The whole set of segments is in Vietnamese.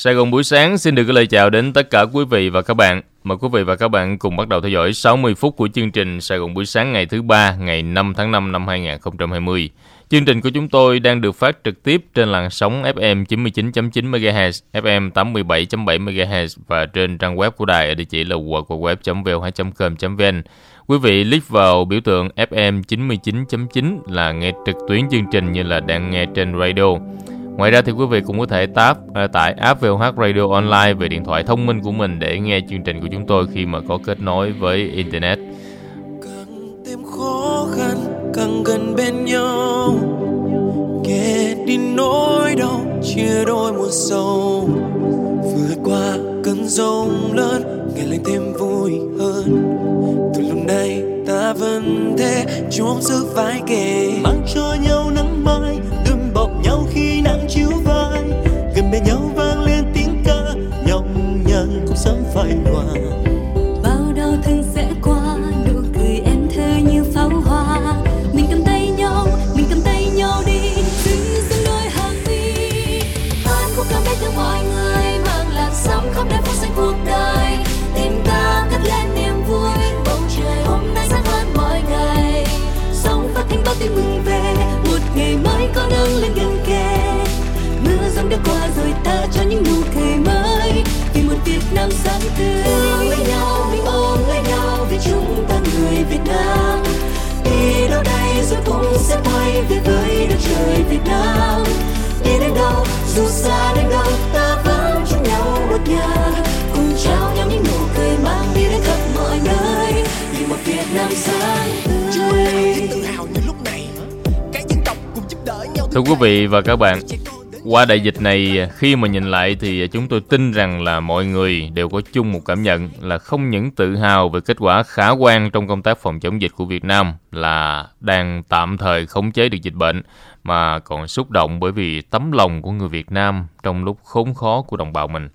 Sài Gòn buổi sáng xin được gửi lời chào đến tất cả quý vị và các bạn. Mời quý vị và các bạn cùng bắt đầu theo dõi 60 phút của chương trình Sài Gòn buổi sáng ngày thứ ba, ngày 5 tháng 5 năm 2020. Chương trình của chúng tôi đang được phát trực tiếp trên làn sóng FM 99.9 MHz, FM 87.7 MHz và trên trang web của đài ở địa chỉ là www.vo2.com.vn. Quý vị click vào biểu tượng FM 99.9 là nghe trực tuyến chương trình như là đang nghe trên radio. Ngoài ra thì quý vị cũng có thể tap à, tải app VOH Radio Online về điện thoại thông minh của mình để nghe chương trình của chúng tôi khi mà có kết nối với Internet. Càng thêm khó khăn, càng gần bên nhau. Kể đi nỗi đau, chia đôi một sầu. Vượt qua cơn rông lớn, ngày lên thêm vui hơn. Từ lúc này ta vẫn thế, chung sức vai kề. Mang cho nhau nắng mai để nhau vang lên tiếng ca nhọc nhằn cũng sớm phai nhòa Nam sáng tươi. Ôm lấy nhau mình ôm lấy nhau vì chúng ta người Việt Nam. Đi đâu đây rồi cũng sẽ quay về với đất trời Việt Nam. Đi đến đâu dù xa đến đâu ta vẫn chung nhau một nhà. Cùng trao nhau những nụ cười mang đi đến khắp mọi nơi. Vì một Việt Nam sáng tươi. Tự hào như lúc này. Cả dân tộc cùng giúp đỡ nhau Thưa quý vị và các bạn, qua đại dịch này, khi mà nhìn lại thì chúng tôi tin rằng là mọi người đều có chung một cảm nhận là không những tự hào về kết quả khả quan trong công tác phòng chống dịch của Việt Nam là đang tạm thời khống chế được dịch bệnh, mà còn xúc động bởi vì tấm lòng của người Việt Nam trong lúc khốn khó của đồng bào mình.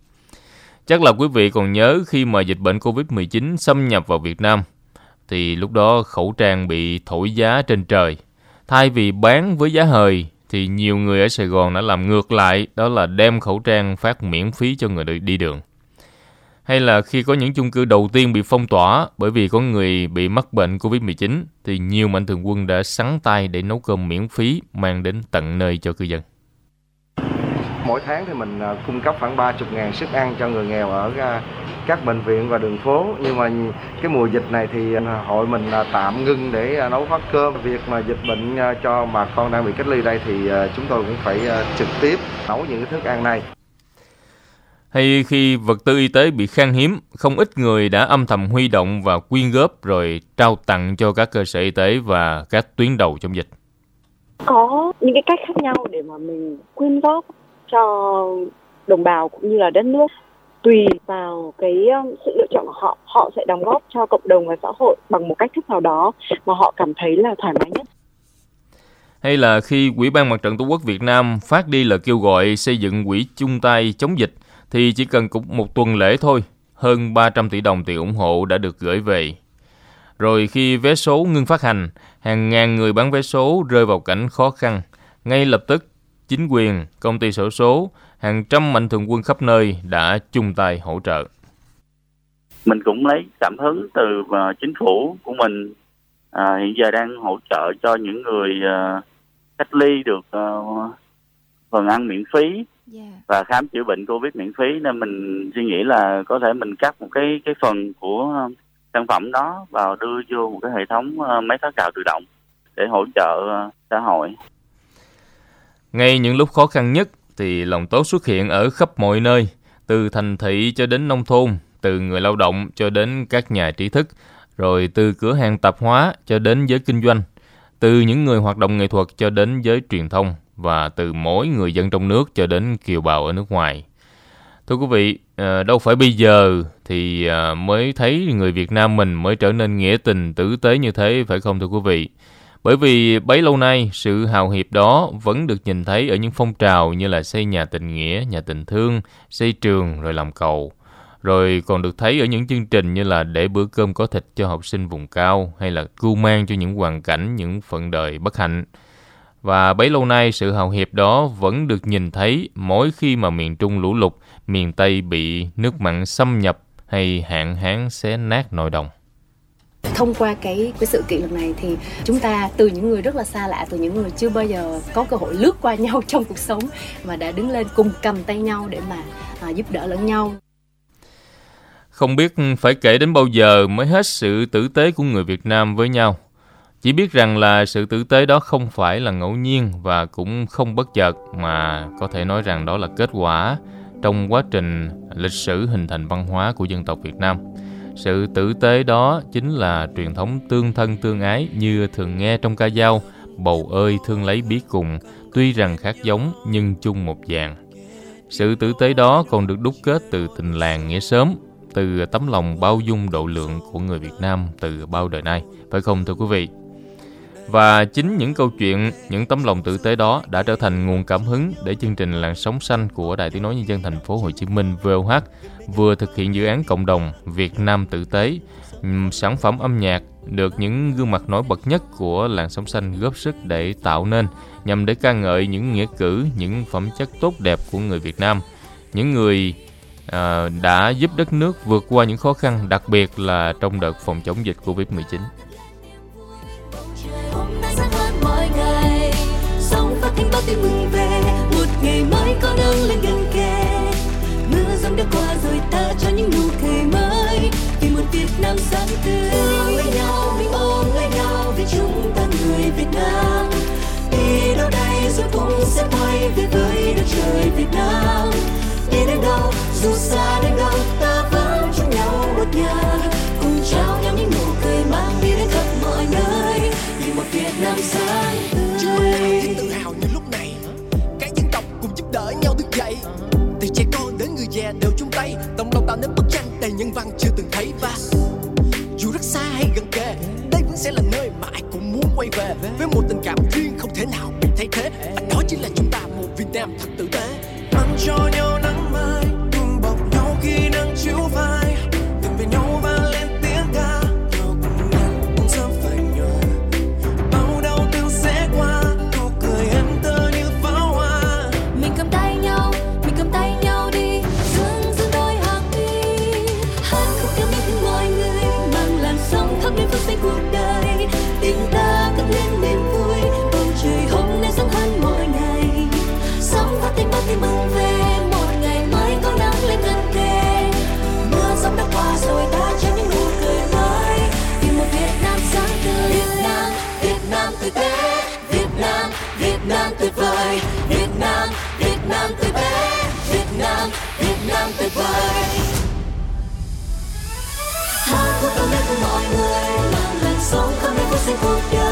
Chắc là quý vị còn nhớ khi mà dịch bệnh Covid-19 xâm nhập vào Việt Nam, thì lúc đó khẩu trang bị thổi giá trên trời. Thay vì bán với giá hời thì nhiều người ở Sài Gòn đã làm ngược lại, đó là đem khẩu trang phát miễn phí cho người đi đường. Hay là khi có những chung cư đầu tiên bị phong tỏa bởi vì có người bị mắc bệnh Covid-19 thì nhiều mạnh thường quân đã sắn tay để nấu cơm miễn phí mang đến tận nơi cho cư dân. Mỗi tháng thì mình à, cung cấp khoảng 30 ngàn suất ăn cho người nghèo ở à, các bệnh viện và đường phố. Nhưng mà cái mùa dịch này thì à, hội mình tạm ngưng để nấu phát cơm. Việc mà dịch bệnh cho bà con đang bị cách ly đây thì chúng tôi cũng phải trực tiếp nấu những cái thức ăn này. Hay khi vật tư y tế bị khan hiếm, không ít người đã âm thầm huy động và quyên góp rồi trao tặng cho các cơ sở y tế và các tuyến đầu trong dịch. có những cái cách khác nhau để mà mình quyên góp cho đồng bào cũng như là đất nước tùy vào cái ờ, sự lựa chọn của họ họ sẽ đóng góp cho cộng đồng và xã hội bằng một cách thức nào đó mà họ cảm thấy là thoải mái nhất Hay là khi Quỹ ban Mặt trận Tổ quốc Việt Nam phát đi lời kêu gọi xây dựng quỹ chung tay chống dịch thì chỉ cần cũng một tuần lễ thôi, hơn 300 tỷ đồng tiền ủng hộ đã được gửi về. Rồi khi vé số ngưng phát hành, hàng ngàn người bán vé số rơi vào cảnh khó khăn. Ngay lập tức, chính quyền, công ty sổ số, hàng trăm mạnh thường quân khắp nơi đã chung tay hỗ trợ. mình cũng lấy cảm hứng từ ờ, chính phủ của mình à, hiện giờ đang hỗ trợ cho những người ờ, cách ly được ờ, phần ăn miễn phí và khám chữa bệnh covid miễn phí. Nên mình suy nghĩ là có thể mình cắt một cái cái phần của sản phẩm đó vào đưa vô một cái hệ thống ờ, máy phát gạo tự động để hỗ trợ ờ, xã hội ngay những lúc khó khăn nhất thì lòng tốt xuất hiện ở khắp mọi nơi, từ thành thị cho đến nông thôn, từ người lao động cho đến các nhà trí thức, rồi từ cửa hàng tạp hóa cho đến giới kinh doanh, từ những người hoạt động nghệ thuật cho đến giới truyền thông và từ mỗi người dân trong nước cho đến kiều bào ở nước ngoài. Thưa quý vị, ờ, đâu phải bây giờ thì ờ, mới thấy người Việt Nam mình mới trở nên nghĩa tình tử tế như thế phải không thưa quý vị? Bởi vì bấy lâu nay, sự hào hiệp đó vẫn được nhìn thấy ở những phong trào như là xây nhà tình nghĩa, nhà tình thương, xây trường rồi làm cầu. Rồi còn được thấy ở những chương trình như là để bữa cơm có thịt cho học sinh vùng cao hay là cưu mang cho những hoàn cảnh, những phận đời bất hạnh. Và bấy lâu nay sự hào hiệp đó vẫn được nhìn thấy mỗi khi mà miền Trung lũ lụt, miền Tây bị nước mặn xâm nhập hay hạn hán xé nát nội đồng thông qua cái cái sự kiện lần này thì chúng ta từ những người rất là xa lạ từ những người chưa bao giờ có cơ hội lướt qua nhau trong cuộc sống mà đã đứng lên cùng cầm tay nhau để mà à, giúp đỡ lẫn nhau không biết phải kể đến bao giờ mới hết sự tử tế của người Việt Nam với nhau. Chỉ biết rằng là sự tử tế đó không phải là ngẫu nhiên và cũng không bất chợt mà có thể nói rằng đó là kết quả trong quá trình lịch sử hình thành văn hóa của dân tộc Việt Nam. Sự tử tế đó chính là truyền thống tương thân tương ái như thường nghe trong ca dao Bầu ơi thương lấy bí cùng, tuy rằng khác giống nhưng chung một dạng. Sự tử tế đó còn được đúc kết từ tình làng nghĩa sớm, từ tấm lòng bao dung độ lượng của người Việt Nam từ bao đời nay. Phải không thưa quý vị? Và chính những câu chuyện, những tấm lòng tử tế đó đã trở thành nguồn cảm hứng để chương trình Làn sóng xanh của Đài Tiếng nói nhân dân thành phố Hồ Chí Minh VOH vừa thực hiện dự án cộng đồng Việt Nam tử tế, sản phẩm âm nhạc được những gương mặt nổi bật nhất của làn sóng xanh góp sức để tạo nên nhằm để ca ngợi những nghĩa cử, những phẩm chất tốt đẹp của người Việt Nam, những người à, đã giúp đất nước vượt qua những khó khăn, đặc biệt là trong đợt phòng chống dịch Covid-19. Tiếng mừng về. Một ngày mới có nắng lên gần kề. Mưa giông đã qua rồi ta cho những nụ cười mới. Vì một Việt Nam sáng tươi. Ôm lấy nhau, mình ôm lấy nhau, vì chúng ta người Việt Nam. Đi đâu đây rồi cũng sẽ quay về với đất trời Việt Nam. Đi đến đâu dù xa đến đâu ta vẫn chung nhau một nhà. Cùng trao nhau những nụ cười mang đi đến khắp mọi nơi. Vì một Việt Nam sáng tươi đỡ nhau thức dậy từ trẻ con đến người già đều chung tay đồng lòng tạo nên bức tranh đầy nhân văn chưa từng thấy và dù rất xa hay gần kề, đây vẫn sẽ là nơi mà ai cũng muốn quay về. Với một tình cảm riêng không thể nào bị thay thế, và đó chính là chúng ta một Việt Nam thật tử tế. Mang cho nhau nắng mai. Khắp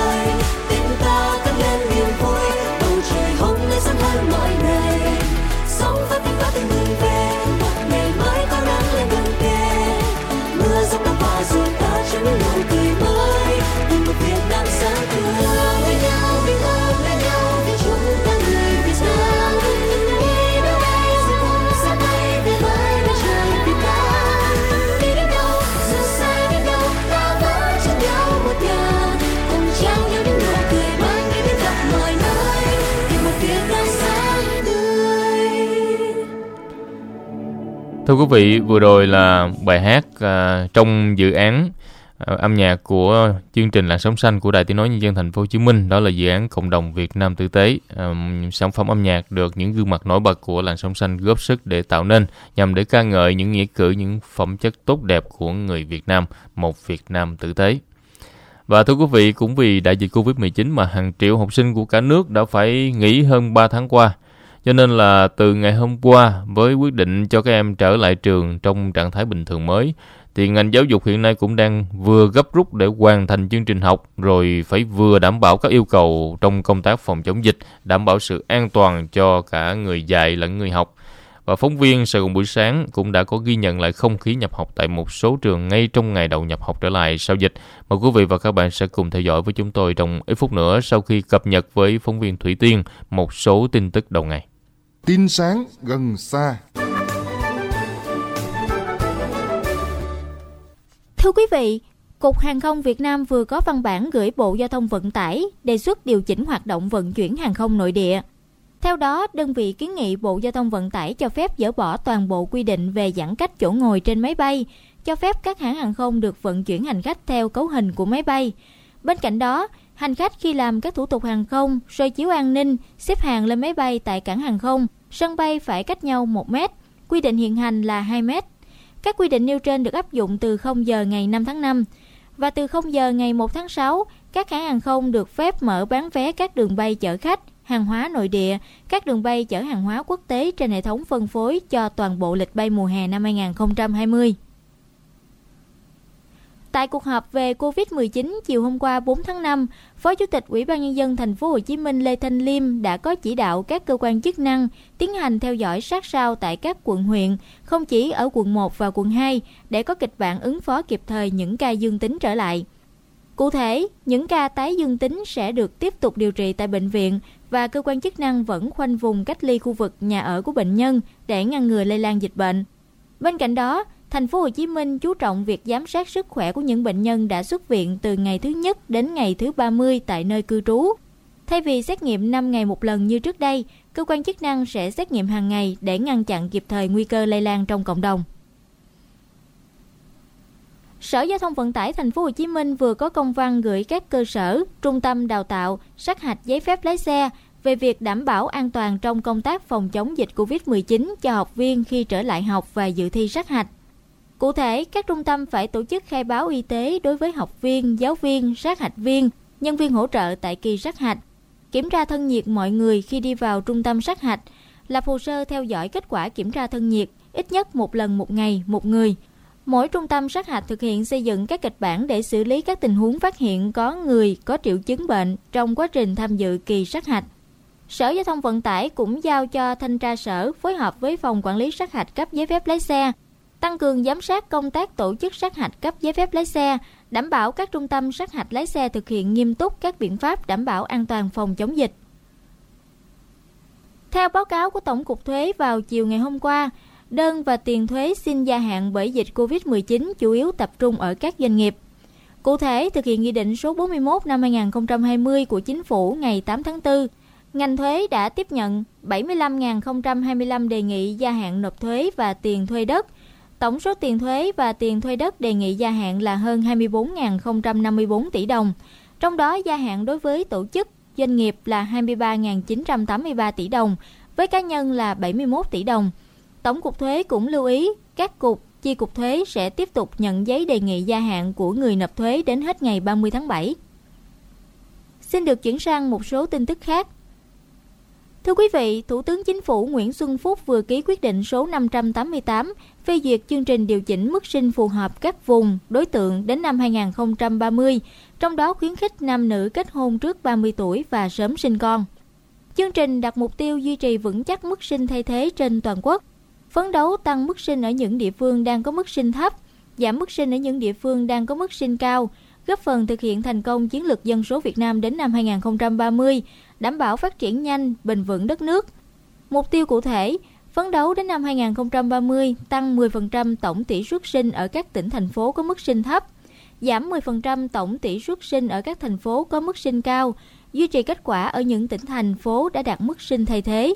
Thưa quý vị, vừa rồi là bài hát à, trong dự án à, âm nhạc của chương trình Làn sóng xanh của Đài Tiếng nói nhân dân thành phố Hồ Chí Minh, đó là dự án cộng đồng Việt Nam tử tế. À, sản phẩm âm nhạc được những gương mặt nổi bật của Làn sóng xanh góp sức để tạo nên nhằm để ca ngợi những nghĩa cử, những phẩm chất tốt đẹp của người Việt Nam, một Việt Nam tử tế. Và thưa quý vị, cũng vì đại dịch Covid-19 mà hàng triệu học sinh của cả nước đã phải nghỉ hơn 3 tháng qua. Cho nên là từ ngày hôm qua với quyết định cho các em trở lại trường trong trạng thái bình thường mới thì ngành giáo dục hiện nay cũng đang vừa gấp rút để hoàn thành chương trình học rồi phải vừa đảm bảo các yêu cầu trong công tác phòng chống dịch, đảm bảo sự an toàn cho cả người dạy lẫn người học. Và phóng viên Sài Gòn buổi sáng cũng đã có ghi nhận lại không khí nhập học tại một số trường ngay trong ngày đầu nhập học trở lại sau dịch. Mời quý vị và các bạn sẽ cùng theo dõi với chúng tôi trong ít phút nữa sau khi cập nhật với phóng viên Thủy Tiên một số tin tức đầu ngày tin sáng gần xa Thưa quý vị, Cục Hàng không Việt Nam vừa có văn bản gửi Bộ Giao thông Vận tải đề xuất điều chỉnh hoạt động vận chuyển hàng không nội địa. Theo đó, đơn vị kiến nghị Bộ Giao thông Vận tải cho phép dỡ bỏ toàn bộ quy định về giãn cách chỗ ngồi trên máy bay, cho phép các hãng hàng không được vận chuyển hành khách theo cấu hình của máy bay. Bên cạnh đó, hành khách khi làm các thủ tục hàng không, soi chiếu an ninh, xếp hàng lên máy bay tại cảng hàng không, sân bay phải cách nhau 1 mét, quy định hiện hành là 2 mét. Các quy định nêu trên được áp dụng từ 0 giờ ngày 5 tháng 5 và từ 0 giờ ngày 1 tháng 6, các hãng hàng không được phép mở bán vé các đường bay chở khách, hàng hóa nội địa, các đường bay chở hàng hóa quốc tế trên hệ thống phân phối cho toàn bộ lịch bay mùa hè năm 2020. Tại cuộc họp về Covid-19 chiều hôm qua 4 tháng 5, Phó Chủ tịch Ủy ban nhân dân thành phố Hồ Chí Minh Lê Thanh Liêm đã có chỉ đạo các cơ quan chức năng tiến hành theo dõi sát sao tại các quận huyện, không chỉ ở quận 1 và quận 2 để có kịch bản ứng phó kịp thời những ca dương tính trở lại. Cụ thể, những ca tái dương tính sẽ được tiếp tục điều trị tại bệnh viện và cơ quan chức năng vẫn khoanh vùng cách ly khu vực nhà ở của bệnh nhân để ngăn ngừa lây lan dịch bệnh. Bên cạnh đó, thành phố Hồ Chí Minh chú trọng việc giám sát sức khỏe của những bệnh nhân đã xuất viện từ ngày thứ nhất đến ngày thứ 30 tại nơi cư trú. Thay vì xét nghiệm 5 ngày một lần như trước đây, cơ quan chức năng sẽ xét nghiệm hàng ngày để ngăn chặn kịp thời nguy cơ lây lan trong cộng đồng. Sở Giao thông Vận tải Thành phố Hồ Chí Minh vừa có công văn gửi các cơ sở, trung tâm đào tạo, sát hạch giấy phép lái xe về việc đảm bảo an toàn trong công tác phòng chống dịch COVID-19 cho học viên khi trở lại học và dự thi sát hạch. Cụ thể, các trung tâm phải tổ chức khai báo y tế đối với học viên, giáo viên, sát hạch viên, nhân viên hỗ trợ tại kỳ sát hạch, kiểm tra thân nhiệt mọi người khi đi vào trung tâm sát hạch, lập hồ sơ theo dõi kết quả kiểm tra thân nhiệt ít nhất một lần một ngày một người. Mỗi trung tâm sát hạch thực hiện xây dựng các kịch bản để xử lý các tình huống phát hiện có người có triệu chứng bệnh trong quá trình tham dự kỳ sát hạch. Sở Giao thông Vận tải cũng giao cho thanh tra sở phối hợp với phòng quản lý sát hạch cấp giấy phép lái xe tăng cường giám sát công tác tổ chức sát hạch cấp giấy phép lái xe, đảm bảo các trung tâm sát hạch lái xe thực hiện nghiêm túc các biện pháp đảm bảo an toàn phòng chống dịch. Theo báo cáo của Tổng cục Thuế vào chiều ngày hôm qua, đơn và tiền thuế xin gia hạn bởi dịch COVID-19 chủ yếu tập trung ở các doanh nghiệp. Cụ thể, thực hiện Nghị định số 41 năm 2020 của Chính phủ ngày 8 tháng 4, ngành thuế đã tiếp nhận 75.025 đề nghị gia hạn nộp thuế và tiền thuê đất – Tổng số tiền thuế và tiền thuê đất đề nghị gia hạn là hơn 24.054 tỷ đồng. Trong đó gia hạn đối với tổ chức, doanh nghiệp là 23.983 tỷ đồng, với cá nhân là 71 tỷ đồng. Tổng cục thuế cũng lưu ý các cục, chi cục thuế sẽ tiếp tục nhận giấy đề nghị gia hạn của người nộp thuế đến hết ngày 30 tháng 7. Xin được chuyển sang một số tin tức khác. Thưa quý vị, Thủ tướng Chính phủ Nguyễn Xuân Phúc vừa ký quyết định số 588 phê duyệt chương trình điều chỉnh mức sinh phù hợp các vùng, đối tượng đến năm 2030, trong đó khuyến khích nam nữ kết hôn trước 30 tuổi và sớm sinh con. Chương trình đặt mục tiêu duy trì vững chắc mức sinh thay thế trên toàn quốc, phấn đấu tăng mức sinh ở những địa phương đang có mức sinh thấp, giảm mức sinh ở những địa phương đang có mức sinh cao, góp phần thực hiện thành công chiến lược dân số Việt Nam đến năm 2030, đảm bảo phát triển nhanh, bền vững đất nước. Mục tiêu cụ thể, phấn đấu đến năm 2030 tăng 10% tổng tỷ suất sinh ở các tỉnh thành phố có mức sinh thấp, giảm 10% tổng tỷ suất sinh ở các thành phố có mức sinh cao, duy trì kết quả ở những tỉnh thành phố đã đạt mức sinh thay thế.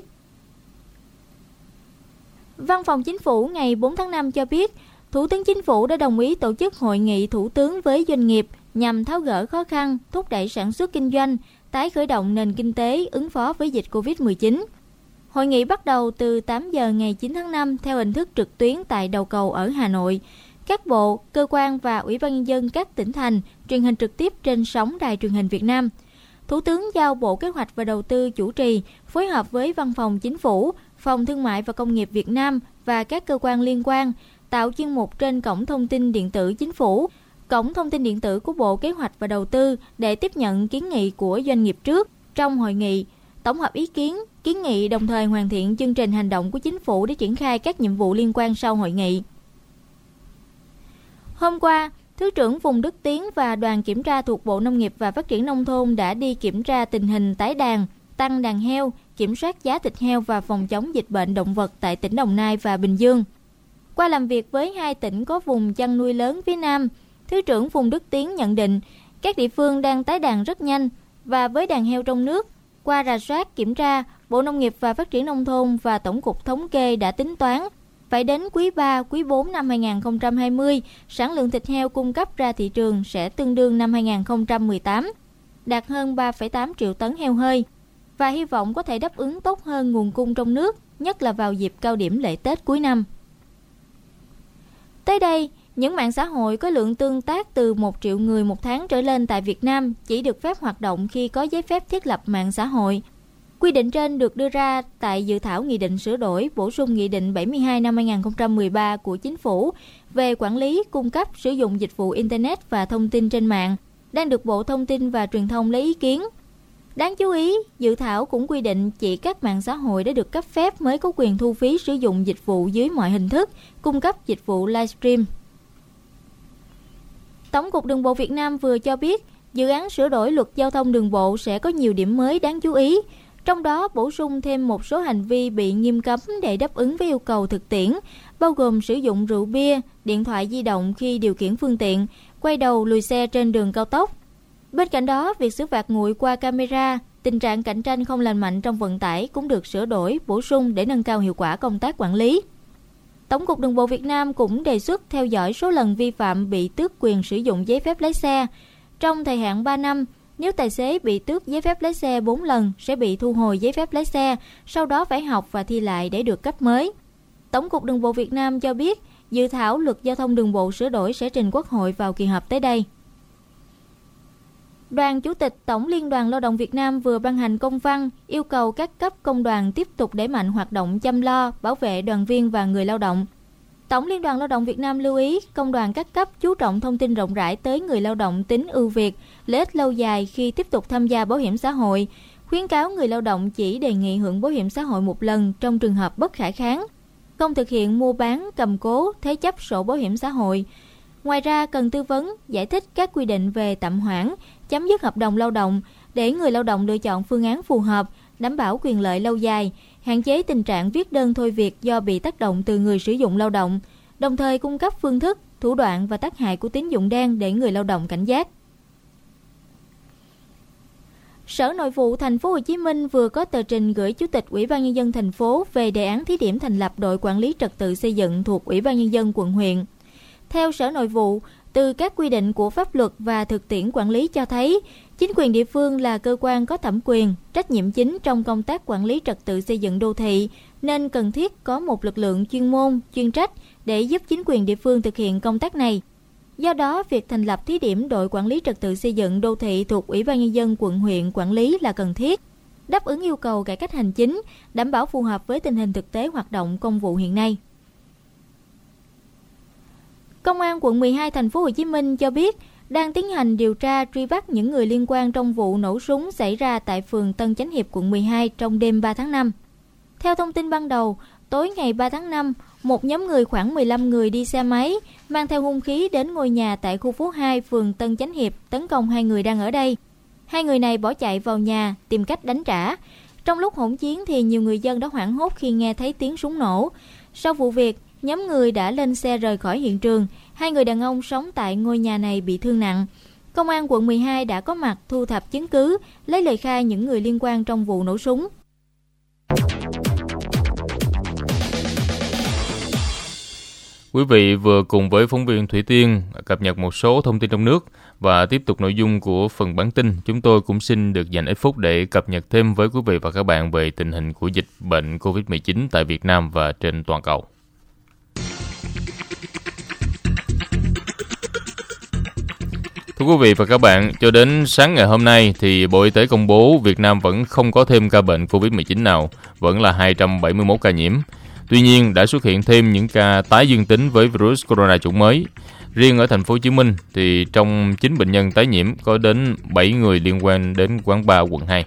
Văn phòng Chính phủ ngày 4 tháng 5 cho biết, Thủ tướng Chính phủ đã đồng ý tổ chức hội nghị thủ tướng với doanh nghiệp nhằm tháo gỡ khó khăn, thúc đẩy sản xuất kinh doanh, tái khởi động nền kinh tế ứng phó với dịch Covid-19. Hội nghị bắt đầu từ 8 giờ ngày 9 tháng 5 theo hình thức trực tuyến tại đầu cầu ở Hà Nội. Các bộ, cơ quan và Ủy ban nhân dân các tỉnh thành truyền hình trực tiếp trên sóng Đài truyền hình Việt Nam. Thủ tướng giao Bộ Kế hoạch và Đầu tư chủ trì, phối hợp với Văn phòng Chính phủ, Phòng Thương mại và Công nghiệp Việt Nam và các cơ quan liên quan tạo chuyên mục trên cổng thông tin điện tử Chính phủ, cổng thông tin điện tử của Bộ Kế hoạch và Đầu tư để tiếp nhận kiến nghị của doanh nghiệp trước trong hội nghị, tổng hợp ý kiến, kiến nghị đồng thời hoàn thiện chương trình hành động của chính phủ để triển khai các nhiệm vụ liên quan sau hội nghị. Hôm qua, Thứ trưởng Vùng Đức Tiến và đoàn kiểm tra thuộc Bộ Nông nghiệp và Phát triển Nông thôn đã đi kiểm tra tình hình tái đàn, tăng đàn heo, kiểm soát giá thịt heo và phòng chống dịch bệnh động vật tại tỉnh Đồng Nai và Bình Dương. Qua làm việc với hai tỉnh có vùng chăn nuôi lớn phía Nam, Thứ trưởng Phùng Đức Tiến nhận định, các địa phương đang tái đàn rất nhanh và với đàn heo trong nước, qua rà soát kiểm tra, Bộ Nông nghiệp và Phát triển Nông thôn và Tổng cục Thống kê đã tính toán phải đến quý 3, quý 4 năm 2020, sản lượng thịt heo cung cấp ra thị trường sẽ tương đương năm 2018, đạt hơn 3,8 triệu tấn heo hơi và hy vọng có thể đáp ứng tốt hơn nguồn cung trong nước, nhất là vào dịp cao điểm lễ Tết cuối năm. Tới đây, những mạng xã hội có lượng tương tác từ 1 triệu người một tháng trở lên tại Việt Nam chỉ được phép hoạt động khi có giấy phép thiết lập mạng xã hội. Quy định trên được đưa ra tại dự thảo nghị định sửa đổi bổ sung nghị định 72 năm 2013 của chính phủ về quản lý cung cấp sử dụng dịch vụ internet và thông tin trên mạng đang được Bộ Thông tin và Truyền thông lấy ý kiến. Đáng chú ý, dự thảo cũng quy định chỉ các mạng xã hội đã được cấp phép mới có quyền thu phí sử dụng dịch vụ dưới mọi hình thức, cung cấp dịch vụ livestream. Tổng cục Đường bộ Việt Nam vừa cho biết, dự án sửa đổi luật giao thông đường bộ sẽ có nhiều điểm mới đáng chú ý, trong đó bổ sung thêm một số hành vi bị nghiêm cấm để đáp ứng với yêu cầu thực tiễn, bao gồm sử dụng rượu bia, điện thoại di động khi điều khiển phương tiện, quay đầu lùi xe trên đường cao tốc. Bên cạnh đó, việc xử phạt nguội qua camera, tình trạng cạnh tranh không lành mạnh trong vận tải cũng được sửa đổi, bổ sung để nâng cao hiệu quả công tác quản lý. Tổng cục Đường bộ Việt Nam cũng đề xuất theo dõi số lần vi phạm bị tước quyền sử dụng giấy phép lái xe. Trong thời hạn 3 năm, nếu tài xế bị tước giấy phép lái xe 4 lần sẽ bị thu hồi giấy phép lái xe, sau đó phải học và thi lại để được cấp mới. Tổng cục Đường bộ Việt Nam cho biết, dự thảo luật giao thông đường bộ sửa đổi sẽ trình Quốc hội vào kỳ họp tới đây. Đoàn Chủ tịch Tổng Liên đoàn Lao động Việt Nam vừa ban hành công văn yêu cầu các cấp công đoàn tiếp tục đẩy mạnh hoạt động chăm lo, bảo vệ đoàn viên và người lao động. Tổng Liên đoàn Lao động Việt Nam lưu ý công đoàn các cấp chú trọng thông tin rộng rãi tới người lao động tính ưu việt, lợi ích lâu dài khi tiếp tục tham gia bảo hiểm xã hội, khuyến cáo người lao động chỉ đề nghị hưởng bảo hiểm xã hội một lần trong trường hợp bất khả kháng, không thực hiện mua bán, cầm cố, thế chấp sổ bảo hiểm xã hội. Ngoài ra cần tư vấn, giải thích các quy định về tạm hoãn, chấm dứt hợp đồng lao động để người lao động lựa chọn phương án phù hợp, đảm bảo quyền lợi lâu dài, hạn chế tình trạng viết đơn thôi việc do bị tác động từ người sử dụng lao động, đồng thời cung cấp phương thức, thủ đoạn và tác hại của tín dụng đen để người lao động cảnh giác. Sở Nội vụ Thành phố Hồ Chí Minh vừa có tờ trình gửi Chủ tịch Ủy ban nhân dân thành phố về đề án thí điểm thành lập đội quản lý trật tự xây dựng thuộc Ủy ban nhân dân quận huyện. Theo Sở Nội vụ, từ các quy định của pháp luật và thực tiễn quản lý cho thấy, chính quyền địa phương là cơ quan có thẩm quyền, trách nhiệm chính trong công tác quản lý trật tự xây dựng đô thị, nên cần thiết có một lực lượng chuyên môn, chuyên trách để giúp chính quyền địa phương thực hiện công tác này. Do đó, việc thành lập thí điểm đội quản lý trật tự xây dựng đô thị thuộc Ủy ban nhân dân quận huyện quản lý là cần thiết, đáp ứng yêu cầu cải cách hành chính, đảm bảo phù hợp với tình hình thực tế hoạt động công vụ hiện nay. Công an quận 12 thành phố Hồ Chí Minh cho biết đang tiến hành điều tra truy bắt những người liên quan trong vụ nổ súng xảy ra tại phường Tân Chánh Hiệp quận 12 trong đêm 3 tháng 5. Theo thông tin ban đầu, tối ngày 3 tháng 5, một nhóm người khoảng 15 người đi xe máy mang theo hung khí đến ngôi nhà tại khu phố 2 phường Tân Chánh Hiệp tấn công hai người đang ở đây. Hai người này bỏ chạy vào nhà tìm cách đánh trả. Trong lúc hỗn chiến thì nhiều người dân đã hoảng hốt khi nghe thấy tiếng súng nổ. Sau vụ việc, nhóm người đã lên xe rời khỏi hiện trường. Hai người đàn ông sống tại ngôi nhà này bị thương nặng. Công an quận 12 đã có mặt thu thập chứng cứ, lấy lời khai những người liên quan trong vụ nổ súng. Quý vị vừa cùng với phóng viên Thủy Tiên cập nhật một số thông tin trong nước và tiếp tục nội dung của phần bản tin. Chúng tôi cũng xin được dành ít phút để cập nhật thêm với quý vị và các bạn về tình hình của dịch bệnh COVID-19 tại Việt Nam và trên toàn cầu. Thưa quý vị và các bạn, cho đến sáng ngày hôm nay thì Bộ Y tế công bố Việt Nam vẫn không có thêm ca bệnh COVID-19 nào, vẫn là 271 ca nhiễm. Tuy nhiên đã xuất hiện thêm những ca tái dương tính với virus corona chủng mới. Riêng ở thành phố Hồ Chí Minh thì trong 9 bệnh nhân tái nhiễm có đến 7 người liên quan đến quán bar quận 2.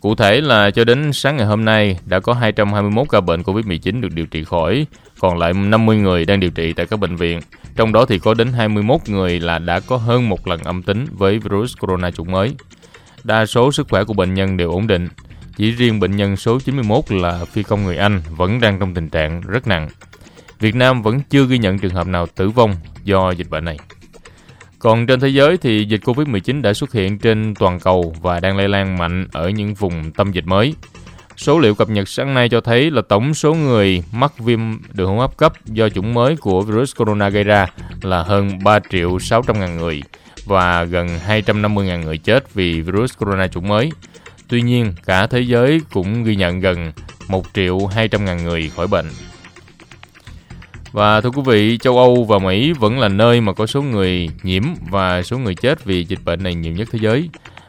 Cụ thể là cho đến sáng ngày hôm nay đã có 221 ca bệnh COVID-19 được điều trị khỏi, còn lại 50 người đang điều trị tại các bệnh viện. Trong đó thì có đến 21 người là đã có hơn một lần âm tính với virus corona chủng mới. Đa số sức khỏe của bệnh nhân đều ổn định. Chỉ riêng bệnh nhân số 91 là phi công người Anh vẫn đang trong tình trạng rất nặng. Việt Nam vẫn chưa ghi nhận trường hợp nào tử vong do dịch bệnh này. Còn trên thế giới thì dịch Covid-19 đã xuất hiện trên toàn cầu và đang lây lan mạnh ở những vùng tâm dịch mới. Số liệu cập nhật sáng nay cho thấy là tổng số người mắc viêm đường hô hấp cấp do chủng mới của virus corona gây ra là hơn 3 triệu 600 ngàn người và gần 250 ngàn người chết vì virus corona chủng mới. Tuy nhiên, cả thế giới cũng ghi nhận gần 1 triệu 200 ngàn người khỏi bệnh. Và thưa quý vị, châu Âu và Mỹ vẫn là nơi mà có số người nhiễm và số người chết vì dịch bệnh này nhiều nhất thế giới.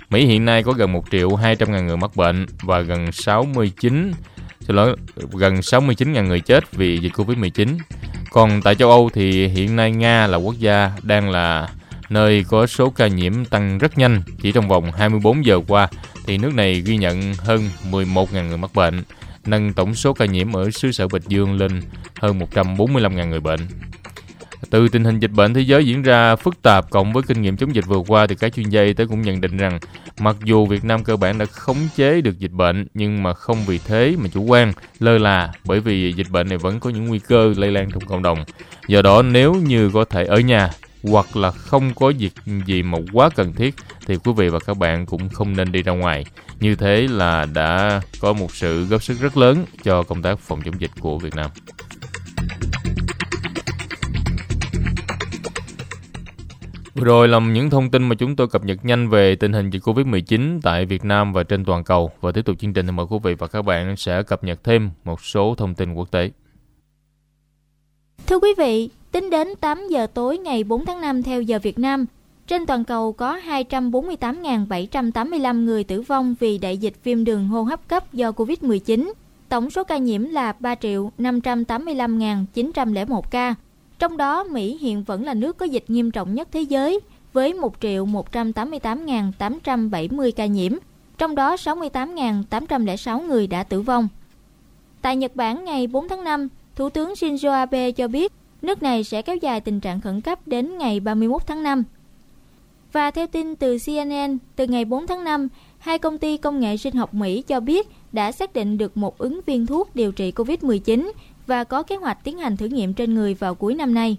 Mỹ hiện nay có gần 1 triệu 200 ngàn người mắc bệnh và gần 69 xin lỗi, gần 69 ngàn người chết vì dịch Covid-19. Còn tại châu Âu thì hiện nay Nga là quốc gia đang là nơi có số ca nhiễm tăng rất nhanh. Chỉ trong vòng 24 giờ qua thì nước này ghi nhận hơn 11.000 người mắc bệnh, nâng tổng số ca nhiễm ở xứ sở Bạch Dương lên hơn 145.000 người bệnh. Từ tình hình dịch bệnh thế giới diễn ra phức tạp cộng với kinh nghiệm chống dịch vừa qua thì các chuyên gia y tế cũng nhận định rằng mặc dù Việt Nam cơ bản đã khống chế được dịch bệnh nhưng mà không vì thế mà chủ quan, lơ là bởi vì dịch bệnh này vẫn có những nguy cơ lây lan trong cộng đồng. Do đó nếu như có thể ở nhà hoặc là không có việc gì mà quá cần thiết thì quý vị và các bạn cũng không nên đi ra ngoài. Như thế là đã có một sự góp sức rất lớn cho công tác phòng chống dịch của Việt Nam. Vừa rồi là những thông tin mà chúng tôi cập nhật nhanh về tình hình dịch Covid-19 tại Việt Nam và trên toàn cầu. Và tiếp tục chương trình thì mời quý vị và các bạn sẽ cập nhật thêm một số thông tin quốc tế. Thưa quý vị, tính đến 8 giờ tối ngày 4 tháng 5 theo giờ Việt Nam, trên toàn cầu có 248.785 người tử vong vì đại dịch viêm đường hô hấp cấp do Covid-19. Tổng số ca nhiễm là 3.585.901 ca. Trong đó, Mỹ hiện vẫn là nước có dịch nghiêm trọng nhất thế giới với 1 triệu 188.870 ca nhiễm, trong đó 68.806 người đã tử vong. Tại Nhật Bản ngày 4 tháng 5, Thủ tướng Shinzo Abe cho biết nước này sẽ kéo dài tình trạng khẩn cấp đến ngày 31 tháng 5. Và theo tin từ CNN, từ ngày 4 tháng 5, hai công ty công nghệ sinh học Mỹ cho biết đã xác định được một ứng viên thuốc điều trị COVID-19 và có kế hoạch tiến hành thử nghiệm trên người vào cuối năm nay.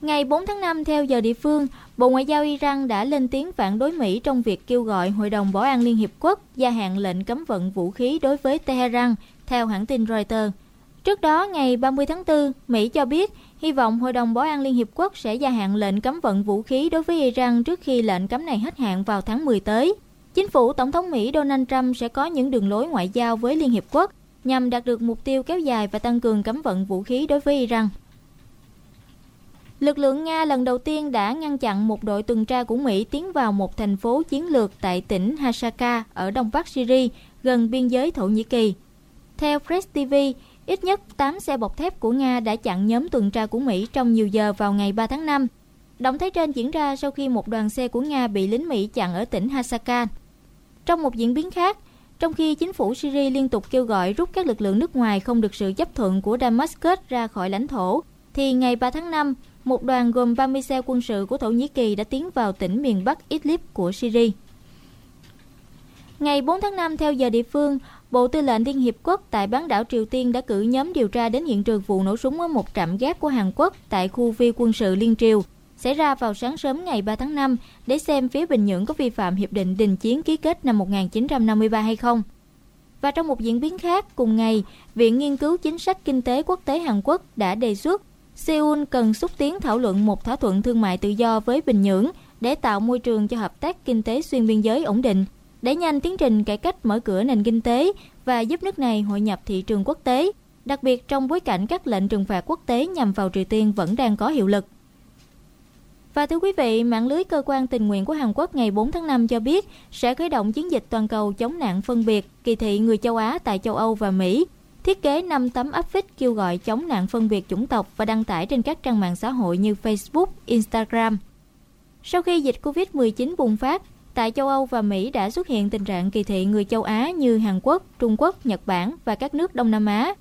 Ngày 4 tháng 5 theo giờ địa phương, Bộ Ngoại giao Iran đã lên tiếng phản đối Mỹ trong việc kêu gọi Hội đồng Bảo an Liên Hiệp Quốc gia hạn lệnh cấm vận vũ khí đối với Tehran, theo hãng tin Reuters. Trước đó, ngày 30 tháng 4, Mỹ cho biết hy vọng Hội đồng Bảo an Liên Hiệp Quốc sẽ gia hạn lệnh cấm vận vũ khí đối với Iran trước khi lệnh cấm này hết hạn vào tháng 10 tới. Chính phủ Tổng thống Mỹ Donald Trump sẽ có những đường lối ngoại giao với Liên Hiệp Quốc nhằm đạt được mục tiêu kéo dài và tăng cường cấm vận vũ khí đối với Iran. Lực lượng Nga lần đầu tiên đã ngăn chặn một đội tuần tra của Mỹ tiến vào một thành phố chiến lược tại tỉnh Hasaka ở đông bắc Syria, gần biên giới Thổ Nhĩ Kỳ. Theo Press TV, ít nhất 8 xe bọc thép của Nga đã chặn nhóm tuần tra của Mỹ trong nhiều giờ vào ngày 3 tháng 5. Động thái trên diễn ra sau khi một đoàn xe của Nga bị lính Mỹ chặn ở tỉnh Hasaka. Trong một diễn biến khác, trong khi chính phủ Syria liên tục kêu gọi rút các lực lượng nước ngoài không được sự chấp thuận của Damascus ra khỏi lãnh thổ, thì ngày 3 tháng 5, một đoàn gồm 30 xe quân sự của Thổ Nhĩ Kỳ đã tiến vào tỉnh miền Bắc Idlib của Syria. Ngày 4 tháng 5 theo giờ địa phương, Bộ Tư lệnh Liên Hiệp Quốc tại bán đảo Triều Tiên đã cử nhóm điều tra đến hiện trường vụ nổ súng ở một trạm gác của Hàn Quốc tại khu vi quân sự Liên Triều, xảy ra vào sáng sớm ngày 3 tháng 5 để xem phía Bình Nhưỡng có vi phạm hiệp định đình chiến ký kết năm 1953 hay không. Và trong một diễn biến khác, cùng ngày, Viện Nghiên cứu Chính sách Kinh tế Quốc tế Hàn Quốc đã đề xuất Seoul cần xúc tiến thảo luận một thỏa thuận thương mại tự do với Bình Nhưỡng để tạo môi trường cho hợp tác kinh tế xuyên biên giới ổn định, đẩy nhanh tiến trình cải cách mở cửa nền kinh tế và giúp nước này hội nhập thị trường quốc tế, đặc biệt trong bối cảnh các lệnh trừng phạt quốc tế nhằm vào Triều Tiên vẫn đang có hiệu lực. Và thưa quý vị, mạng lưới cơ quan tình nguyện của Hàn Quốc ngày 4 tháng 5 cho biết sẽ khởi động chiến dịch toàn cầu chống nạn phân biệt, kỳ thị người châu Á tại châu Âu và Mỹ. Thiết kế 5 tấm áp phích kêu gọi chống nạn phân biệt chủng tộc và đăng tải trên các trang mạng xã hội như Facebook, Instagram. Sau khi dịch Covid-19 bùng phát, tại châu Âu và Mỹ đã xuất hiện tình trạng kỳ thị người châu Á như Hàn Quốc, Trung Quốc, Nhật Bản và các nước Đông Nam Á.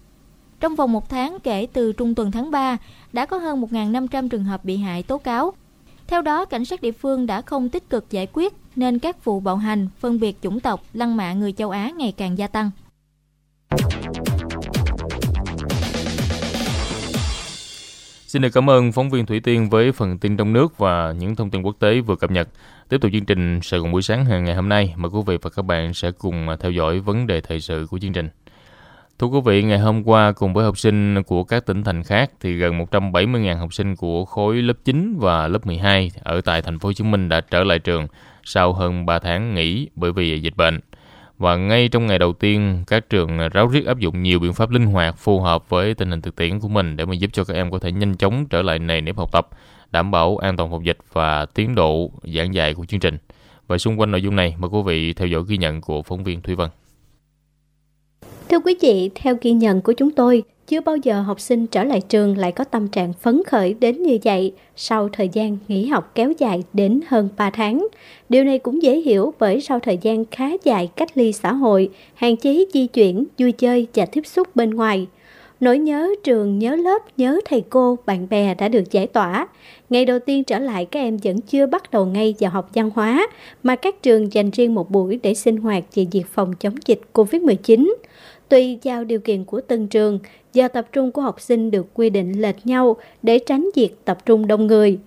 Trong vòng một tháng kể từ trung tuần tháng 3, đã có hơn 1.500 trường hợp bị hại tố cáo theo đó, cảnh sát địa phương đã không tích cực giải quyết nên các vụ bạo hành, phân biệt chủng tộc, lăng mạ người châu Á ngày càng gia tăng. Xin được cảm ơn phóng viên Thủy Tiên với phần tin trong nước và những thông tin quốc tế vừa cập nhật. Tiếp tục chương trình Sài Gòn buổi sáng hàng ngày hôm nay, mời quý vị và các bạn sẽ cùng theo dõi vấn đề thời sự của chương trình. Thưa quý vị, ngày hôm qua cùng với học sinh của các tỉnh thành khác thì gần 170.000 học sinh của khối lớp 9 và lớp 12 ở tại thành phố Hồ Chí Minh đã trở lại trường sau hơn 3 tháng nghỉ bởi vì dịch bệnh. Và ngay trong ngày đầu tiên, các trường ráo riết áp dụng nhiều biện pháp linh hoạt phù hợp với tình hình thực tiễn của mình để mà giúp cho các em có thể nhanh chóng trở lại nề nếp học tập, đảm bảo an toàn phòng dịch và tiến độ giảng dạy của chương trình. Và xung quanh nội dung này, mời quý vị theo dõi ghi nhận của phóng viên Thúy Vân. Thưa quý vị, theo ghi nhận của chúng tôi, chưa bao giờ học sinh trở lại trường lại có tâm trạng phấn khởi đến như vậy sau thời gian nghỉ học kéo dài đến hơn 3 tháng. Điều này cũng dễ hiểu bởi sau thời gian khá dài cách ly xã hội, hạn chế di chuyển, vui chơi và tiếp xúc bên ngoài. Nỗi nhớ trường, nhớ lớp, nhớ thầy cô, bạn bè đã được giải tỏa. Ngày đầu tiên trở lại các em vẫn chưa bắt đầu ngay vào học văn hóa, mà các trường dành riêng một buổi để sinh hoạt về việc phòng chống dịch COVID-19. Tùy vào điều kiện của từng trường, giờ tập trung của học sinh được quy định lệch nhau để tránh việc tập trung đông người.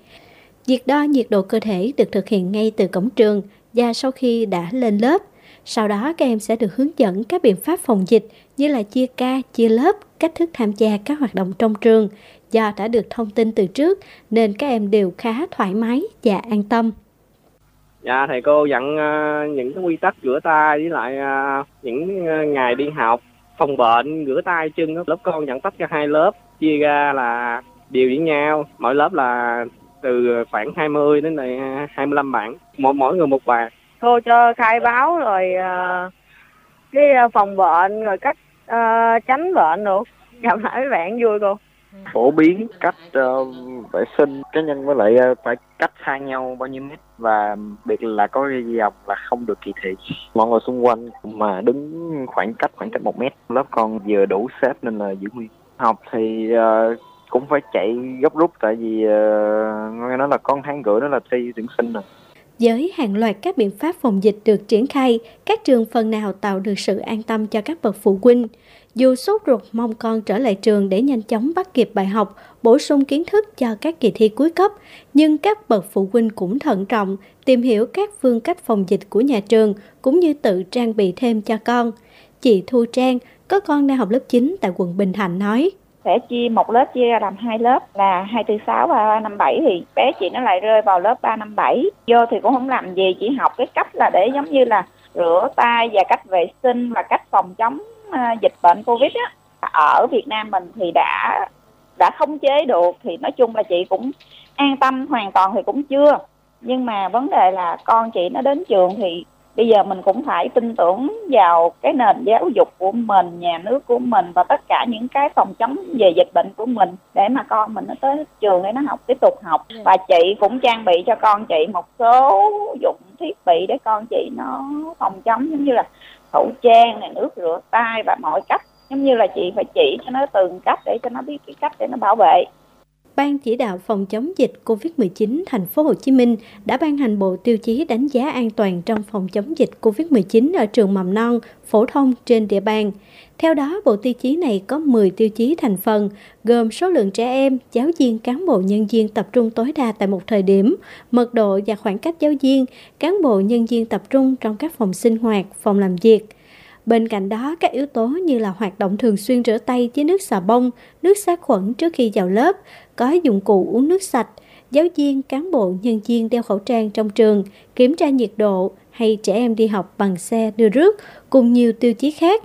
Việc đo nhiệt độ cơ thể được thực hiện ngay từ cổng trường và sau khi đã lên lớp. Sau đó các em sẽ được hướng dẫn các biện pháp phòng dịch như là chia ca, chia lớp, cách thức tham gia các hoạt động trong trường. Do đã được thông tin từ trước nên các em đều khá thoải mái và an tâm. Dạ thầy cô dặn uh, những cái quy tắc rửa tay với lại uh, những uh, ngày đi học phòng bệnh rửa tay chân lớp con nhận tách ra hai lớp chia ra là đều với nhau. Mỗi lớp là từ khoảng 20 đến này 25 bạn mỗi mỗi người một bàn cô cho khai báo rồi uh, cái ờ, phòng bệnh rồi cách uh, tránh bệnh nữa. Gặp lại mấy bạn vui cô phổ biến cách uh, vệ sinh cá nhân với lại uh, phải cách xa nhau bao nhiêu mét và biệt là có ghi dòng là không được kỳ thị. Mọi người xung quanh mà đứng khoảng cách khoảng cách một mét. Lớp con vừa đủ xếp nên là giữ nguyên. Học thì uh, cũng phải chạy gấp rút tại vì uh, nghe nói là con tháng rưỡi đó là thi tuyển sinh rồi với hàng loạt các biện pháp phòng dịch được triển khai, các trường phần nào tạo được sự an tâm cho các bậc phụ huynh. Dù sốt ruột mong con trở lại trường để nhanh chóng bắt kịp bài học, bổ sung kiến thức cho các kỳ thi cuối cấp, nhưng các bậc phụ huynh cũng thận trọng, tìm hiểu các phương cách phòng dịch của nhà trường cũng như tự trang bị thêm cho con. Chị Thu Trang có con đang học lớp 9 tại quận Bình Thạnh nói sẽ chia một lớp chia ra làm hai lớp là hai tư sáu và ba năm bảy. Thì bé chị nó lại rơi vào lớp ba năm bảy. Vô thì cũng không làm gì, chỉ học cái cách là để giống như là rửa tay và cách vệ sinh và cách phòng chống ờ, dịch bệnh covid á. Ở Việt Nam mình thì đã đã khống chế được thì nói chung là chị cũng an tâm hoàn toàn thì cũng chưa. Nhưng mà vấn đề là con chị nó đến trường thì bây giờ mình cũng phải tin tưởng vào cái nền giáo dục của mình nhà nước của mình và tất cả những cái phòng chống về dịch bệnh của mình để mà con mình nó tới trường để nó học tiếp tục học. Và chị cũng trang bị cho con chị một số dụng thiết bị để con chị nó phòng chống giống như là khẩu trang này nước rửa tay và mọi cách. Giống như là chị phải chỉ cho nó từng cách để cho nó biết cái cách để nó bảo vệ Ban chỉ đạo phòng chống dịch COVID-19 thành phố Hồ Chí Minh đã ban hành bộ tiêu chí đánh giá an toàn trong phòng chống dịch COVID-19 ở trường mầm non, phổ thông trên địa bàn. Theo đó, bộ tiêu chí này có 10 tiêu chí thành phần, gồm số lượng trẻ em, giáo viên, cán bộ nhân viên tập trung tối đa tại một thời điểm, mật độ và khoảng cách giáo viên, cán bộ nhân viên tập trung trong các phòng sinh hoạt, phòng làm việc. Bên cạnh đó, các yếu tố như là hoạt động thường xuyên rửa tay với nước xà bông, nước sát khuẩn trước khi vào lớp, có dụng cụ uống nước sạch, giáo viên, cán bộ, nhân viên đeo khẩu trang trong trường, kiểm tra nhiệt độ hay trẻ em đi học bằng xe đưa rước cùng nhiều tiêu chí khác.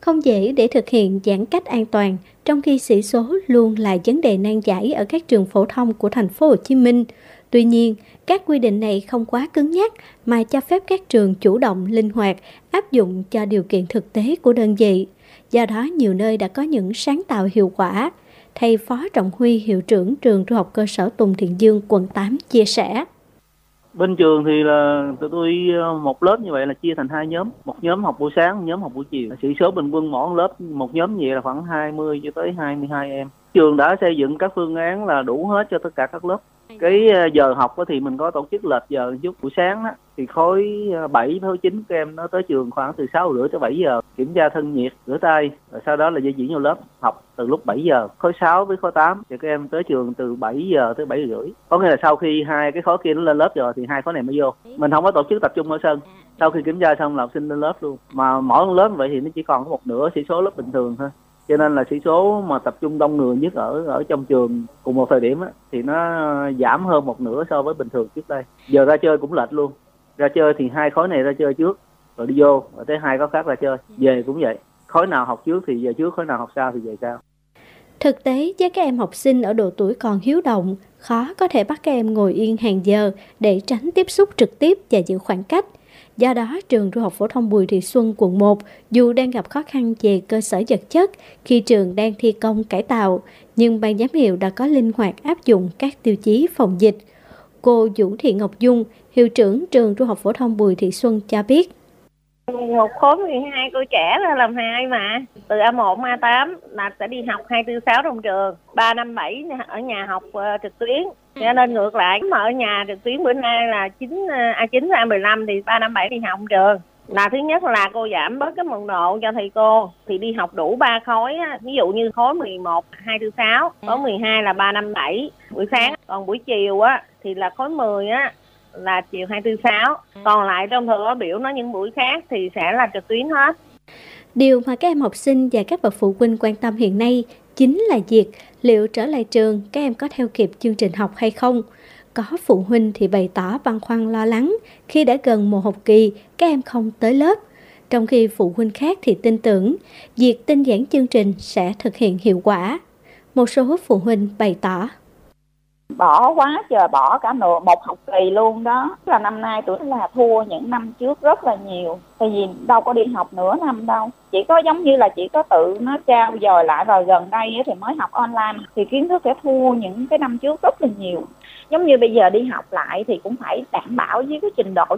Không dễ để thực hiện giãn cách an toàn, trong khi sĩ số luôn là vấn đề nan giải ở các trường phổ thông của thành phố Hồ Chí Minh. Tuy nhiên, các quy định này không quá cứng nhắc mà cho phép các trường chủ động, linh hoạt, áp dụng cho điều kiện thực tế của đơn vị. Do đó, nhiều nơi đã có những sáng tạo hiệu quả. Thầy Phó Trọng Huy, hiệu trưởng trường trung học cơ sở Tùng Thiện Dương, quận 8 chia sẻ. Bên trường thì là tụi tôi ờ, một lớp như vậy là chia thành hai nhóm, một nhóm học buổi sáng, một nhóm học buổi chiều. Sĩ số bình quân mỗi lớp một nhóm vậy là khoảng 20 cho tới 22 em. Trường đã xây dựng các phương án là đủ hết cho tất cả các lớp cái ờ, giờ học thì mình có tổ chức lệch giờ chút buổi sáng đó thì khối 7 khối 9 các em nó tới trường khoảng từ 6 rưỡi tới 7 giờ kiểm tra thân nhiệt rửa tay rồi sau đó là di chuyển vào lớp học từ lúc 7 giờ. Khối 6 với khối 8 thì các em tới trường từ 7 giờ tới 7 rưỡi. Có nghĩa là sau khi hai cái khối kia nó lên lớp rồi thì hai khối này mới vô. Mình không có tổ chức tập trung ở sân. Sau khi kiểm tra xong là học sinh lên lớp luôn. Mà mỗi lớp vậy thì nó chỉ còn có một nửa sĩ số lớp bình thường thôi. Cho nên là sĩ số mà tập trung đông người nhất ở ở trong trường cùng một thời điểm á, thì nó giảm hơn một nửa so với bình thường trước đây. Giờ ra chơi cũng lệch luôn ra chơi thì hai khối này ra chơi trước rồi đi vô rồi tới hai khối khác ra chơi về cũng vậy khối nào học trước thì về trước khối nào học sau thì về sau Thực tế, với các em học sinh ở độ tuổi còn hiếu động, khó có thể bắt các em ngồi yên hàng giờ để tránh tiếp xúc trực tiếp và giữ khoảng cách. Do đó, trường Trung học phổ thông Bùi Thị Xuân quận 1 dù đang gặp khó khăn về cơ sở vật chất khi trường đang thi công cải tạo, nhưng ban giám hiệu đã có linh hoạt áp dụng các tiêu chí phòng dịch. Cô Vũ Thị Ngọc Dung, hiệu trưởng trường Trung học phổ thông Bùi Thị Xuân cho biết. một khối 12 cô trẻ là làm hai mà. Từ A1 A8 là sẽ đi học 246 trong trường. 357 ở nhà học ờ, trực tuyến. Cho nên ngược lại, mà ở nhà trực tuyến bữa nay là 9 A9 A15 thì 357 đi học trường. Là thứ nhất là cô giảm bớt cái mật độ cho thầy cô. Thì đi học đủ ba khối á. ví dụ như khối 11 246 khối 12 là 357 buổi sáng. Còn buổi chiều á, thì là khối 10 á là chiều 246 còn lại trong thời khóa biểu nó những buổi khác thì sẽ là trực tuyến hết Điều mà các em học sinh và các bậc phụ huynh quan tâm hiện nay chính là việc liệu trở lại trường các em có theo kịp chương trình học hay không. Có phụ huynh thì bày tỏ băn khoăn lo lắng khi đã gần một học kỳ các em không tới lớp. Trong khi phụ huynh khác thì tin tưởng việc tinh giản chương trình sẽ thực hiện hiệu quả. Một số phụ huynh bày tỏ bỏ quá trời bỏ cả nửa một học kỳ luôn đó. Là năm nay tụi nó là thua những năm trước rất là nhiều. Tại vì đâu có đi học nửa năm đâu. Chỉ có giống như là chỉ có tự nó trao dồi lại vào gần đây thì mới học online. Thì kiến thức sẽ thua những cái năm trước rất là nhiều. Giống như bây giờ đi học lại thì cũng phải đảm bảo với cái trình độ.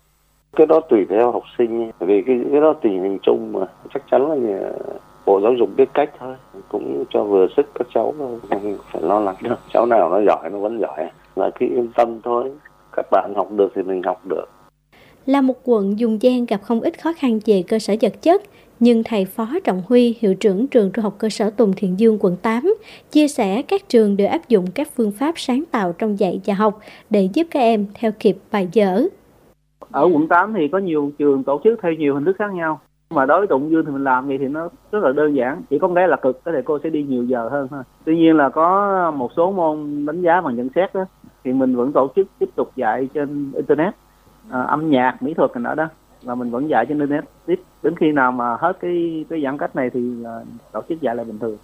Cái đó tùy theo học sinh vì cái cái đó tình hình chung mà. Chắc chắn là bộ giáo dục biết cách thôi cũng cho vừa sức các cháu không phải lo lắng đâu. Cháu nào nó giỏi nó vẫn giỏi là cứ yên tâm thôi. Các bạn học được thì mình học được. Là một quận dùng gian gặp không ít khó khăn về cơ sở vật chất, nhưng thầy Phó Trọng Huy, hiệu trưởng trường trung học cơ sở Tùng Thiện Dương quận 8, chia sẻ các trường đều áp dụng các phương pháp sáng tạo trong dạy và học để giúp các em theo kịp bài vở. ở quận 8 thì có nhiều trường tổ chức theo nhiều hình thức khác nhau mà đối với Tụng Dương thì mình làm vậy thì nó rất là đơn giản. Chỉ có cái là cực cái thầy cô sẽ đi nhiều giờ hơn thôi. Tuy nhiên là có một số môn đánh giá bằng nhận xét đó thì mình vẫn tổ chức tiếp tục dạy trên internet. À, âm nhạc mỹ thuật này nọ đó là mình vẫn dạy trên internet. Tiếp đến khi nào mà hết cái cái giãn cách này thì à, tổ chức dạy lại bình thường.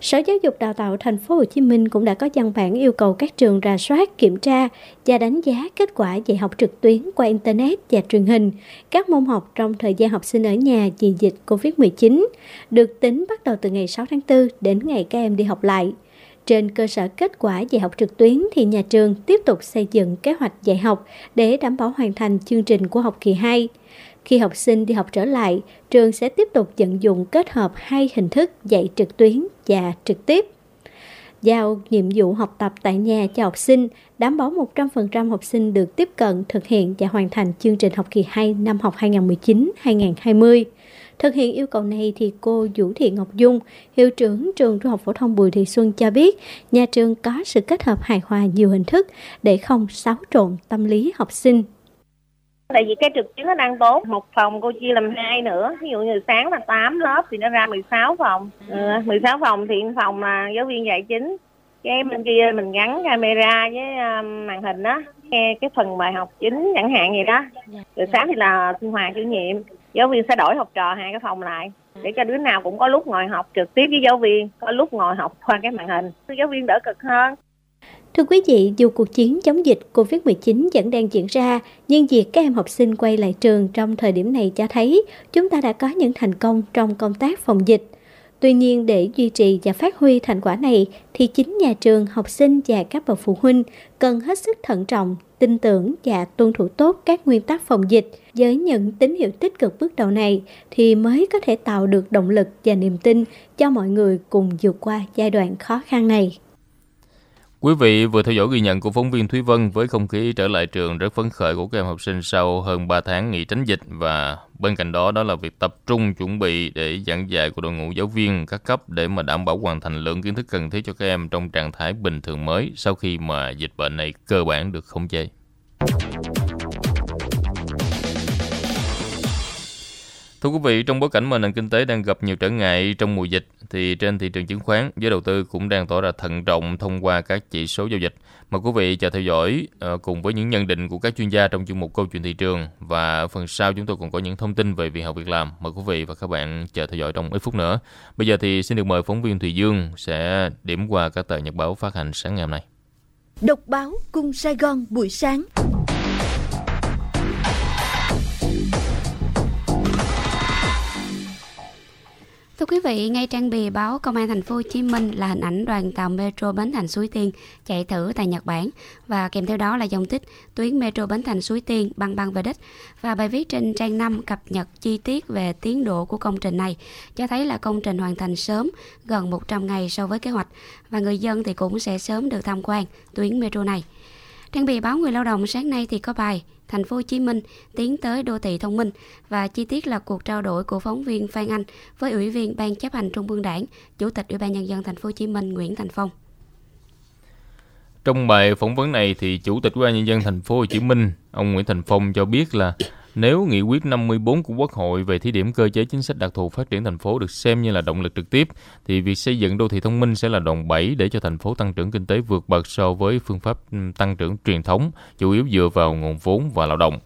Sở Giáo dục Đào tạo Thành phố Hồ Chí Minh cũng đã có văn bản yêu cầu các trường rà soát, kiểm tra và đánh giá kết quả dạy học trực tuyến qua internet và truyền hình các môn học trong thời gian học sinh ở nhà vì dịch Covid-19 được tính bắt đầu từ ngày 6 tháng 4 đến ngày các em đi học lại. Trên cơ sở kết quả dạy học trực tuyến thì nhà trường tiếp tục xây dựng kế hoạch dạy học để đảm bảo hoàn thành chương trình của học kỳ 2. Khi học sinh đi học trở lại, trường sẽ tiếp tục vận dụng kết hợp hai hình thức dạy trực tuyến và trực tiếp. Giao nhiệm vụ học tập tại nhà cho học sinh, đảm bảo 100% học sinh được tiếp cận, thực hiện và hoàn thành chương trình học kỳ 2 năm học 2019-2020. Thực hiện yêu cầu này thì cô Vũ Thị Ngọc Dung, hiệu trưởng trường Trung học phổ thông Bùi Thị Xuân cho biết, nhà trường có sự kết hợp hài hòa nhiều hình thức để không xáo trộn tâm lý học sinh tại vì cái trực tuyến nó đang tốt một phòng cô chia làm hai nữa. Ví dụ như sáng là 8 lớp thì nó ra 16 phòng. Ừ, 16 phòng thì phòng là giáo viên dạy chính. Cái bên kia mình gắn camera với um, màn hình đó nghe cái phần bài học chính chẳng hạn gì đó. Rồi sáng thì là sinh hoạt chủ nhiệm. Giáo viên sẽ đổi học trò hai cái phòng lại. Để cho đứa nào cũng có lúc ngồi học trực tiếp với giáo viên có lúc ngồi học qua cái màn hình. Giáo viên đỡ cực hơn Thưa quý vị, dù cuộc chiến chống dịch COVID-19 vẫn đang diễn ra, nhưng việc các em học sinh quay lại trường trong thời điểm này cho thấy chúng ta đã có những thành công trong công tác phòng dịch. Tuy nhiên, để duy trì và phát huy thành quả này, thì chính nhà trường, học sinh và các bậc phụ huynh cần hết sức thận trọng, tin tưởng và tuân thủ tốt các nguyên tắc phòng dịch. Với những tín hiệu tích cực bước đầu này, thì mới có thể tạo được động lực và niềm tin cho mọi người cùng vượt qua giai đoạn khó khăn này. Quý vị vừa theo dõi ghi nhận của phóng viên Thúy Vân với không khí trở lại trường rất phấn khởi của các em học sinh sau hơn 3 tháng nghỉ tránh dịch và bên cạnh đó đó là việc tập trung chuẩn bị để giảng dạy của đội ngũ giáo viên các cấp để mà đảm bảo hoàn thành lượng kiến thức cần thiết cho các em trong trạng thái bình thường mới sau khi mà dịch bệnh này cơ bản được khống chế. Thưa quý vị, trong bối cảnh mà nền kinh tế đang gặp nhiều trở ngại trong mùa dịch, thì trên thị trường chứng khoán, giới đầu tư cũng đang tỏ ra thận trọng thông qua các chỉ số giao dịch. Mời quý vị chờ theo dõi ờ, cùng với những nhận định của các chuyên gia trong chuyên mục câu chuyện thị trường và phần sau chúng tôi còn có những thông tin về việc học việc làm. Mời quý vị và các bạn chờ theo dõi trong ít phút nữa. Bây giờ thì xin được mời phóng viên Thùy Dương sẽ điểm qua các tờ nhật báo phát hành sáng ngày hôm nay. Độc báo Cung Sài Gòn buổi sáng. Thưa quý vị, ngay trang bìa báo Công an Thành phố Hồ Chí Minh là hình ảnh đoàn tàu metro Bến Thành Suối Tiên chạy thử tại Nhật Bản. Và kèm theo đó là dòng tích tuyến metro Bến Thành Suối Tiên băng băng về đích. Và bài viết trên trang 5 cập nhật chi tiết về tiến độ của công trình này cho thấy là công trình hoàn thành sớm gần 100 ngày so với kế hoạch. Và người dân thì cũng sẽ sớm được tham quan tuyến metro này. Trang bị báo Người lao động sáng nay thì có bài Thành phố Hồ Chí Minh tiến tới đô thị thông minh và chi tiết là cuộc trao đổi của phóng viên Phan Anh với Ủy viên Ban chấp hành Trung ương Đảng, Chủ tịch Ủy ban nhân dân Thành phố Hồ Chí Minh Nguyễn Thành Phong. Trong bài phỏng vấn này thì Chủ tịch Ủy ban nhân dân Thành phố Hồ Chí Minh, ông Nguyễn Thành Phong cho biết là nếu nghị quyết 54 của Quốc hội về thí điểm cơ chế chính sách đặc thù phát triển thành phố được xem như là động lực trực tiếp, thì việc xây dựng đô thị thông minh sẽ là đòn bẩy để cho thành phố tăng trưởng kinh tế vượt bậc so với phương pháp ừ, tăng trưởng truyền thống, chủ yếu dựa vào nguồn vốn và lao động.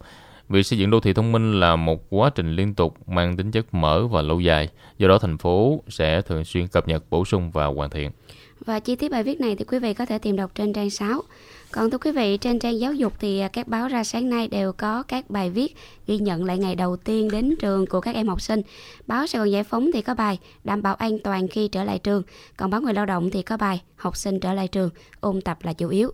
Việc xây dựng đô thị thông minh là một quá trình liên tục mang tính chất mở và lâu dài, do đó thành phố sẽ thường xuyên cập nhật, bổ sung và hoàn thiện. Và chi tiết bài viết này thì quý vị có thể tìm đọc trên trang 6. Còn thưa quý vị, trên trang giáo dục thì à, các báo ra sáng nay đều có các bài viết ghi nhận lại ngày đầu tiên đến trường của các em học sinh. Báo Sài Gòn Giải Phóng thì có bài đảm bảo an toàn khi trở lại trường. Còn báo Người Lao động thì có bài học sinh trở lại trường, ôn tập là chủ yếu.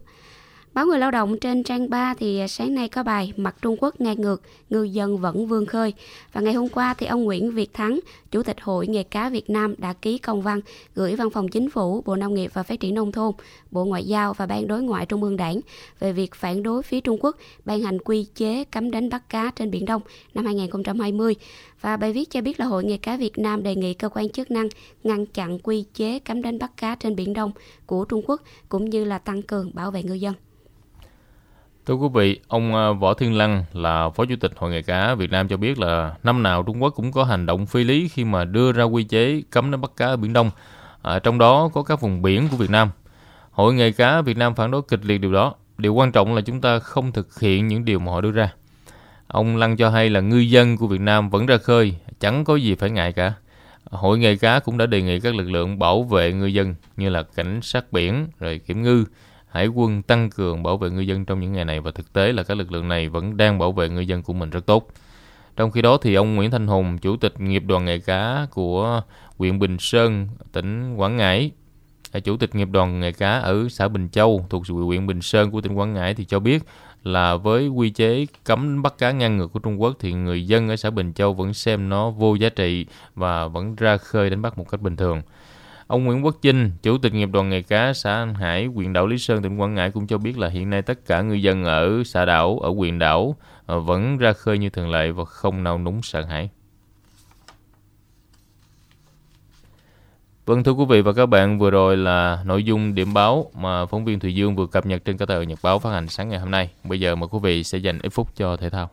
Báo Người Lao động trên trang 3 thì à, sáng nay có bài Mặt Trung Quốc ngang ngược, ngư dân vẫn vươn khơi. Và ngày hôm qua thì ông Nguyễn Việt Thắng, Chủ tịch Hội Nghề cá Việt Nam đã ký công văn gửi Văn phòng Chính phủ, Bộ Nông nghiệp và Phát triển Nông thôn, Bộ Ngoại giao và Ban Đối ngoại Trung ương Đảng về việc phản đối phía Trung Quốc ban hành quy chế cấm đánh bắt cá trên Biển Đông năm 2020. Và bài viết cho biết là Hội Nghề cá Việt Nam đề nghị cơ quan chức năng ngăn chặn quy chế cấm đánh bắt cá trên Biển Đông của Trung Quốc cũng như là tăng cường bảo vệ ngư dân. Thưa quý vị, ông à, Võ Thiên Lăng là Phó Chủ tịch Hội nghề cá Việt Nam cho biết là năm nào Trung Quốc cũng có hành động phi lý khi mà đưa ra quy chế cấm đánh bắt cá ở Biển Đông. À, trong đó có các vùng biển của Việt Nam. Hội nghề cá Việt Nam phản đối kịch liệt điều đó. Điều quan trọng là chúng ta không thực hiện những điều mà họ đưa ra. Ông Lăng cho hay là ngư dân của Việt Nam vẫn ra khơi, chẳng có gì phải ngại cả. Hội nghề cá cũng đã đề nghị các lực lượng bảo vệ ngư dân như là cảnh sát biển, rồi kiểm ngư, hải quân tăng cường bảo vệ ngư dân trong những ngày này và thực tế là các lực lượng này vẫn đang bảo vệ ngư dân của mình rất tốt. Trong khi đó thì ông Nguyễn Thanh Hùng, chủ tịch nghiệp đoàn nghề cá của huyện Bình Sơn, tỉnh Quảng Ngãi, à, chủ tịch nghiệp đoàn nghề cá ở xã Bình Châu thuộc huyện Bình Sơn của tỉnh Quảng Ngãi thì cho biết là với quy chế cấm bắt cá ngang ngược của Trung Quốc thì người dân ở xã Bình Châu vẫn xem nó vô giá trị và vẫn ra khơi đánh bắt một cách bình thường. Ông Nguyễn Quốc Chinh, Chủ tịch nghiệp đoàn nghề cá xã An Hải, huyện đảo Lý Sơn, tỉnh Quảng Ngãi cũng cho biết là hiện nay tất cả ngư dân ở xã đảo, ở huyện đảo ờ, vẫn ra khơi như thường lệ và không nao núng sợ hãi. Vâng thưa quý vị và các bạn, vừa rồi là nội dung điểm báo mà phóng viên Thùy Dương vừa cập nhật trên các tờ nhật báo phát hành sáng ngày hôm nay. Bây giờ mời quý vị sẽ dành ít phút cho thể thao.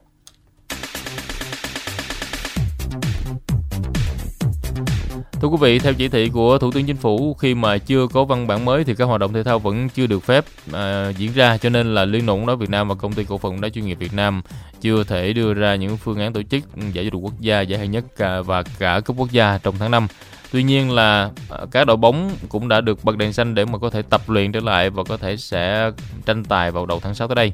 Thưa quý vị, theo chỉ thị của Thủ tướng Chính phủ, khi mà chưa có văn bản mới thì các hoạt động thể thao vẫn chưa được phép à, diễn ra, cho nên là Liên đoàn bóng đá Việt Nam và Công ty cổ phần đá chuyên nghiệp Việt Nam chưa thể đưa ra những phương án tổ chức giải vô địch quốc gia, giải hạng nhất và cả cúp quốc gia trong tháng 5. Tuy nhiên là à, các đội bóng cũng đã được bật đèn xanh để mà có thể tập luyện trở lại và có thể sẽ tranh tài vào đầu tháng 6 tới đây.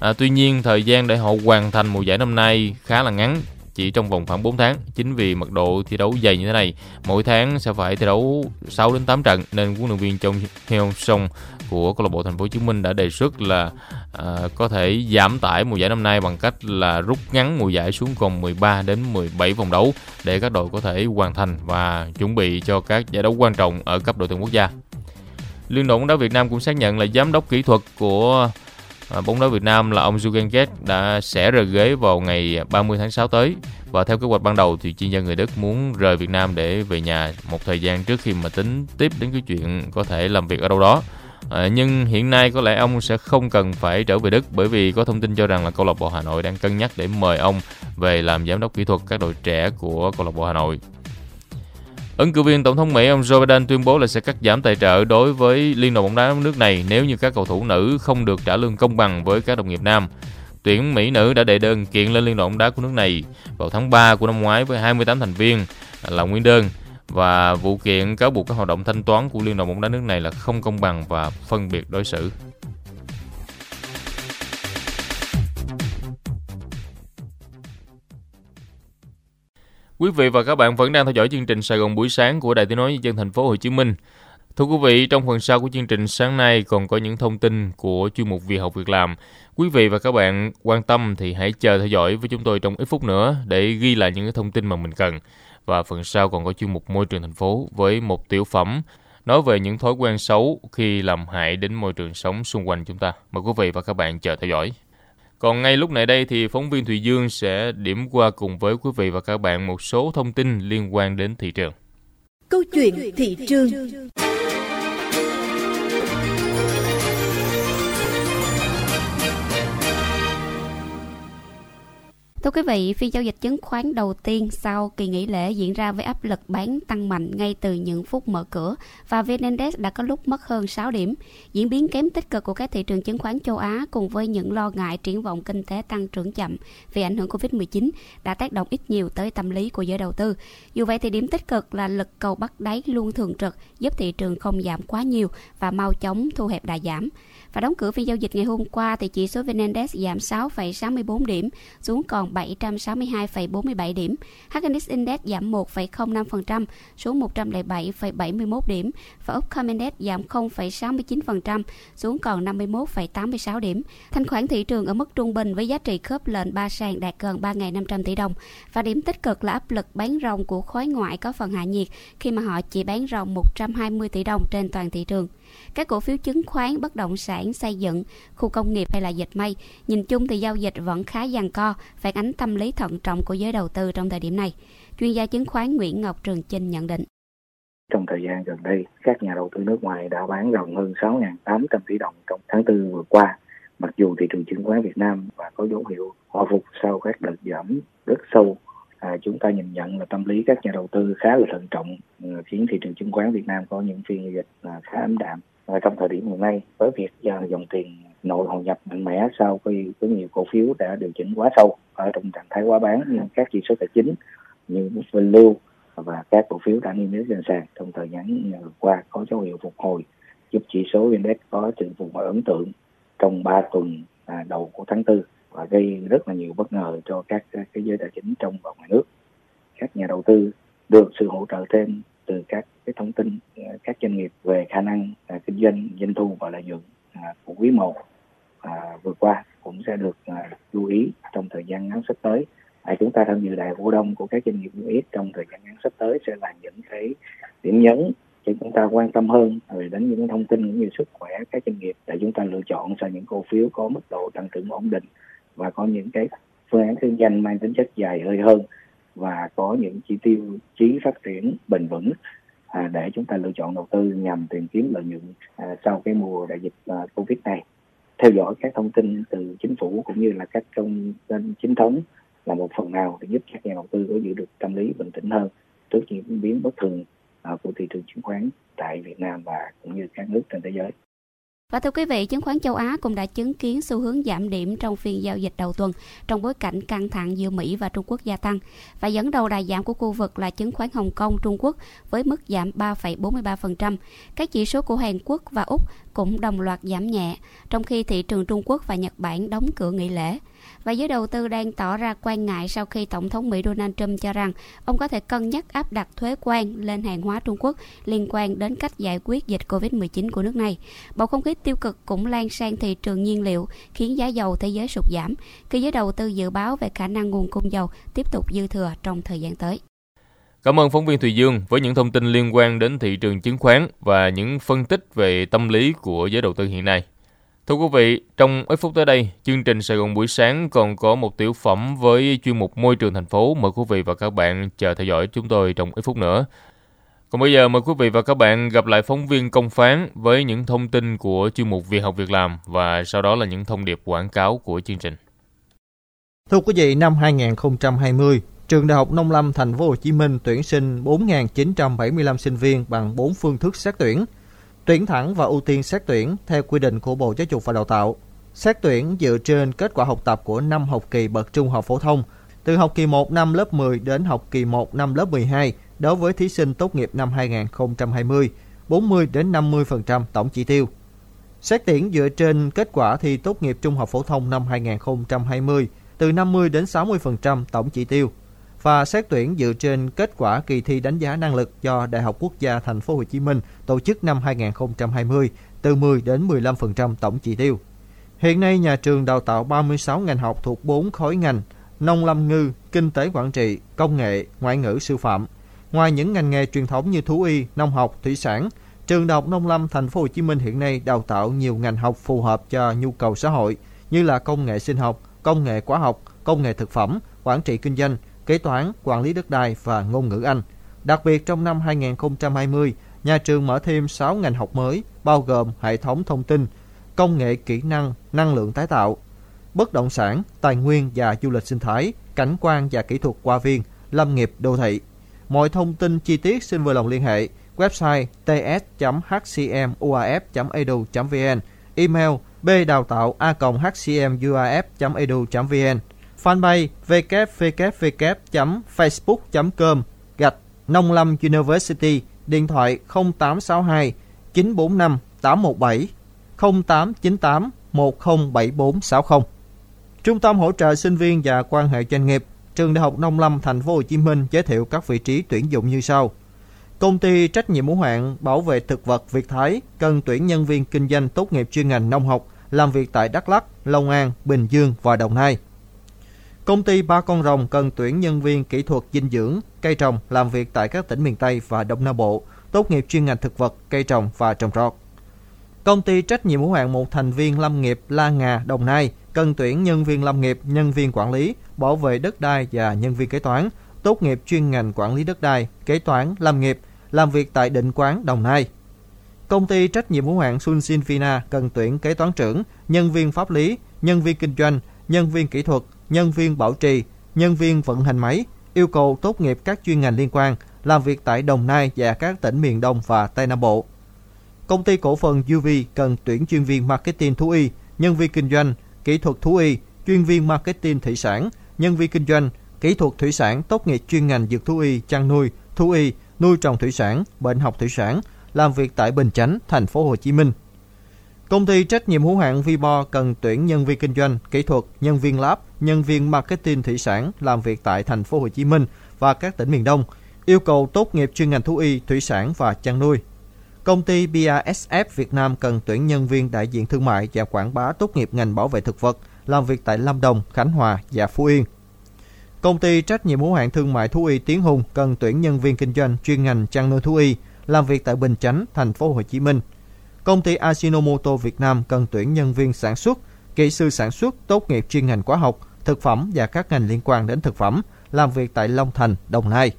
À, tuy nhiên thời gian để họ hoàn thành mùa giải năm nay khá là ngắn chỉ trong vòng khoảng 4 tháng. Chính vì mật độ thi đấu dày như thế này, mỗi tháng sẽ phải thi đấu 6 đến 8 trận nên huấn luyện viên Trong Hyun Song của câu lạc bộ Thành phố Hồ Chí Minh đã đề xuất là uh, có thể giảm tải mùa giải năm nay bằng cách là rút ngắn mùa giải xuống còn 13 đến 17 vòng đấu để các đội có thể hoàn thành và chuẩn bị cho các giải đấu quan trọng ở cấp đội tuyển quốc gia. Liên đoàn bóng đá Việt Nam cũng xác nhận là giám đốc kỹ thuật của à, bóng đá Việt Nam là ông Jurgen Gett đã sẽ rời ghế vào ngày 30 tháng 6 tới và theo kế hoạch ban đầu thì chuyên gia người Đức muốn rời Việt Nam để về nhà một thời gian trước khi mà tính tiếp đến cái chuyện có thể làm việc ở đâu đó. À, nhưng hiện nay có lẽ ông sẽ không cần phải trở về Đức bởi vì có thông tin cho rằng là câu lạc bộ Hà Nội đang cân nhắc để mời ông về làm giám đốc kỹ thuật các đội trẻ của câu lạc bộ Hà Nội. Ứng cử viên Tổng thống Mỹ ông Joe Biden tuyên bố là sẽ cắt giảm tài trợ đối với Liên đoàn bóng đá nước này nếu như các cầu thủ nữ không được trả lương công bằng với các đồng nghiệp nam. Tuyển Mỹ nữ đã đệ đơn kiện lên Liên đoàn bóng đá của nước này vào tháng 3 của năm ngoái với 28 thành viên là nguyên đơn và vụ kiện cáo buộc các hoạt động thanh toán của Liên đoàn bóng đá nước này là không công bằng và phân biệt đối xử. Quý vị và các bạn vẫn đang theo dõi chương trình Sài Gòn buổi sáng của Đài Tiếng nói Nhân dân thành phố Hồ Chí Minh. Thưa quý vị, trong phần sau của chương trình sáng nay còn có những thông tin của chuyên mục Việc học việc làm. Quý vị và các bạn quan tâm thì hãy chờ theo dõi với chúng tôi trong ít phút nữa để ghi lại những thông tin mà mình cần. Và phần sau còn có chuyên mục Môi trường thành phố với một tiểu phẩm nói về những thói quen xấu khi làm hại đến môi trường sống xung quanh chúng ta. Mời quý vị và các bạn chờ theo dõi. Còn ngay lúc này đây thì phóng viên Thùy Dương sẽ điểm qua cùng với quý vị và các bạn một số thông tin liên quan đến thị trường. Câu chuyện thị trường Thưa quý vị, phiên giao dịch chứng khoán đầu tiên sau kỳ nghỉ lễ diễn ra với áp lực bán tăng mạnh ngay từ những phút mở cửa và VN Index đã có lúc mất hơn 6 điểm. Diễn biến kém tích cực của các thị trường chứng khoán châu Á cùng với những lo ngại triển vọng kinh tế tăng trưởng chậm vì ảnh hưởng Covid-19 đã tác động ít nhiều tới tâm lý của giới đầu tư. Dù vậy thì điểm tích cực là lực cầu bắt đáy luôn thường trực giúp thị trường không giảm quá nhiều và mau chóng thu hẹp đà giảm. Và đóng cửa phiên giao dịch ngày hôm qua thì chỉ số VN Index giảm 6,64 điểm xuống còn 762,47 điểm. HNX Index giảm 1,05% xuống 107,71 điểm và Upcom Index giảm 0,69% xuống còn 51,86 điểm. Thanh khoản thị trường ở mức trung bình với giá trị khớp lệnh 3 sàn đạt gần 3.500 tỷ đồng. Và điểm tích cực là áp lực bán ròng của khối ngoại có phần hạ nhiệt khi mà họ chỉ bán ròng 120 tỷ đồng trên toàn thị trường. Các cổ phiếu chứng khoán, bất động sản, xây dựng, khu công nghiệp hay là dịch may, nhìn chung thì giao dịch vẫn khá giằng co, phản ánh tâm lý thận trọng của giới đầu tư trong thời điểm này. Chuyên gia chứng khoán Nguyễn Ngọc Trường Chinh nhận định. Trong thời gian gần đây, các nhà đầu tư nước ngoài đã bán ròng hơn 6.800 tỷ đồng trong tháng 4 vừa qua. Mặc dù thị trường chứng khoán Việt Nam và có dấu hiệu hồi phục sau các đợt giảm rất sâu à, chúng ta nhìn nhận là tâm lý các nhà đầu tư khá là thận trọng khiến thị trường chứng khoán Việt Nam có những phiên giao dịch là khá ấm đạm và trong thời điểm hiện nay, với việc à, dòng tiền nội hội nhập mạnh mẽ sau khi có nhiều cổ phiếu đã điều chỉnh quá sâu ở trong trạng thái quá bán nhưng các chỉ số tài chính như lưu và các cổ phiếu đã niêm yết trên sàn trong thời gian qua có dấu hiệu phục hồi, giúp chỉ số index có sự phục hồi ấn tượng trong 3 tuần à, đầu của tháng 4 và gây rất là nhiều bất ngờ cho các cái giới tài chính trong và ngoài nước. Các nhà đầu tư được sự hỗ trợ thêm từ các cái thông tin à, các doanh nghiệp về khả năng à, kinh doanh doanh thu và lợi nhuận à, của quý 1 à, vừa qua cũng sẽ được à, lưu ý trong thời gian ngắn sắp tới. À, chúng ta tham dự đại cổ đông của các doanh nghiệp niêm yết trong thời gian ngắn sắp tới sẽ là những cái điểm nhấn cho chúng ta quan tâm hơn về đến những thông tin cũng như sức khỏe các doanh nghiệp để chúng ta lựa chọn sang những cổ phiếu có mức độ tăng trưởng ổn định và có những cái phương án kinh doanh mang tính chất dài hơi hơn và có những chỉ tiêu chí phát triển bền vững à, để chúng ta lựa chọn đầu tư nhằm tìm kiếm lợi nhuận à, sau cái mùa đại dịch à, covid này theo dõi các thông tin từ chính phủ cũng như là các công tin chính thống là một phần nào để giúp các nhà đầu tư có giữ được tâm lý bình tĩnh hơn trước những biến biến bất thường à, của thị trường chứng khoán tại Việt Nam và cũng như các nước trên thế giới. Và thưa quý vị, chứng khoán châu Á cũng đã chứng kiến xu hướng giảm điểm trong phiên giao dịch đầu tuần trong bối cảnh căng thẳng giữa Mỹ và Trung Quốc gia tăng. Và dẫn đầu đà giảm của khu vực là chứng khoán Hồng Kông, Trung Quốc với mức giảm 3,43%. Các chỉ số của Hàn Quốc và Úc cũng đồng loạt giảm nhẹ, trong khi thị trường Trung Quốc và Nhật Bản đóng cửa nghỉ lễ và giới đầu tư đang tỏ ra quan ngại sau khi Tổng thống Mỹ Donald Trump cho rằng ông có thể cân nhắc áp đặt thuế quan lên hàng hóa Trung Quốc liên quan đến cách giải quyết dịch COVID-19 của nước này. Bầu không khí tiêu cực cũng lan sang thị trường nhiên liệu, khiến giá dầu thế giới sụt giảm, khi giới đầu tư dự báo về khả năng nguồn cung dầu tiếp tục dư thừa trong thời gian tới. Cảm ơn phóng viên Thùy Dương với những thông tin liên quan đến thị trường chứng khoán và những phân tích về tâm lý của giới đầu tư hiện nay. Thưa quý vị, trong ít phút tới đây, chương trình Sài Gòn buổi sáng còn có một tiểu phẩm với chuyên mục môi trường thành phố. Mời quý vị và các bạn chờ theo dõi chúng tôi trong ít phút nữa. Còn bây giờ mời quý vị và các bạn gặp lại phóng viên công phán với những thông tin của chuyên mục Việc học việc làm và sau đó là những thông điệp quảng cáo của chương trình. Thưa quý vị, năm 2020, Trường Đại học Nông Lâm Thành phố Hồ Chí Minh tuyển sinh 4.975 sinh viên bằng 4 phương thức xét tuyển. Tuyển thẳng và ưu tiên xét tuyển theo quy định của Bộ Giáo dục và Đào tạo. Xét tuyển dựa trên kết quả học tập của năm học kỳ bậc trung học phổ thông, từ học kỳ 1 năm lớp 10 đến học kỳ 1 năm lớp 12 đối với thí sinh tốt nghiệp năm 2020, 40 đến 50% tổng chỉ tiêu. Xét tuyển dựa trên kết quả thi tốt nghiệp trung học phổ thông năm 2020, từ 50 đến 60% tổng chỉ tiêu và xét tuyển dựa trên kết quả kỳ thi đánh giá năng lực do Đại học Quốc gia Thành phố Hồ Chí Minh tổ chức năm 2020 từ 10 đến 15% tổng chỉ tiêu. Hiện nay nhà trường đào tạo 36 ngành học thuộc 4 khối ngành: nông lâm ngư, kinh tế quản trị, công nghệ, ngoại ngữ sư phạm. Ngoài những ngành nghề truyền thống như thú y, nông học, thủy sản, trường Đại học Nông lâm Thành phố Hồ Chí Minh hiện nay đào tạo nhiều ngành học phù hợp cho nhu cầu xã hội như là công nghệ sinh học, công nghệ hóa học, công nghệ thực phẩm, quản trị kinh doanh, kế toán, quản lý đất đai và ngôn ngữ Anh. Đặc biệt trong năm 2020, nhà trường mở thêm 6 ngành học mới bao gồm hệ thống thông tin, công nghệ kỹ năng, năng lượng tái tạo, bất động sản, tài nguyên và du lịch sinh thái, cảnh quan và kỹ thuật qua viên, lâm nghiệp đô thị. Mọi thông tin chi tiết xin vui lòng liên hệ website ts.hcmuaf.edu.vn, email bdào tạo a.hcmuaf.edu.vn fanpage www.facebook.com gạch Nông Lâm University, điện thoại 0862 945 817 0898 107460. Trung tâm hỗ trợ sinh viên và quan hệ doanh nghiệp, Trường Đại học Nông Lâm Thành phố Hồ Chí Minh giới thiệu các vị trí tuyển dụng như sau. Công ty trách nhiệm hữu hạn bảo vệ thực vật Việt Thái cần tuyển nhân viên kinh doanh tốt nghiệp chuyên ngành nông học làm việc tại Đắk Lắk, Long An, Bình Dương và Đồng Nai. Công ty Ba Con Rồng cần tuyển nhân viên kỹ thuật dinh dưỡng, cây trồng làm việc tại các tỉnh miền Tây và Đông Nam Bộ, tốt nghiệp chuyên ngành thực vật, cây trồng và trồng trọt. Công ty trách nhiệm hữu hạn một thành viên lâm nghiệp La Ngà, Đồng Nai cần tuyển nhân viên lâm nghiệp, nhân viên quản lý, bảo vệ đất đai và nhân viên kế toán, tốt nghiệp chuyên ngành quản lý đất đai, kế toán, lâm nghiệp, làm việc tại định quán Đồng Nai. Công ty trách nhiệm hữu hạn Sun Vina cần tuyển kế toán trưởng, nhân viên pháp lý, nhân viên kinh doanh, nhân viên kỹ thuật, nhân viên bảo trì, nhân viên vận hành máy, yêu cầu tốt nghiệp các chuyên ngành liên quan, làm việc tại Đồng Nai và các tỉnh miền Đông và Tây Nam Bộ. Công ty cổ phần UV cần tuyển chuyên viên marketing thú y, nhân viên kinh doanh, kỹ thuật thú y, chuyên viên marketing thủy sản, nhân viên kinh doanh, kỹ thuật thủy sản tốt nghiệp chuyên ngành dược thú y, chăn nuôi, thú y, nuôi trồng thủy sản, bệnh học thủy sản, làm việc tại Bình Chánh, thành phố Hồ Chí Minh. Công ty trách nhiệm hữu hạn Vibo cần tuyển nhân viên kinh doanh, kỹ thuật, nhân viên lab, nhân viên marketing thủy sản làm việc tại thành phố Hồ Chí Minh và các tỉnh miền Đông, yêu cầu tốt nghiệp chuyên ngành thú y, thủy sản và chăn nuôi. Công ty BASF Việt Nam cần tuyển nhân viên đại diện thương mại và quảng bá tốt nghiệp ngành bảo vệ thực vật, làm việc tại Lâm Đồng, Khánh Hòa và Phú Yên. Công ty trách nhiệm hữu hạn thương mại thú y Tiến Hùng cần tuyển nhân viên kinh doanh chuyên ngành chăn nuôi thú y, làm việc tại Bình Chánh, thành phố Hồ Chí Minh. Công ty Ajinomoto Việt Nam cần tuyển nhân viên sản xuất, kỹ sư sản xuất tốt nghiệp chuyên ngành hóa học, thực phẩm và các ngành liên quan đến thực phẩm, làm việc tại Long Thành, Đồng Nai.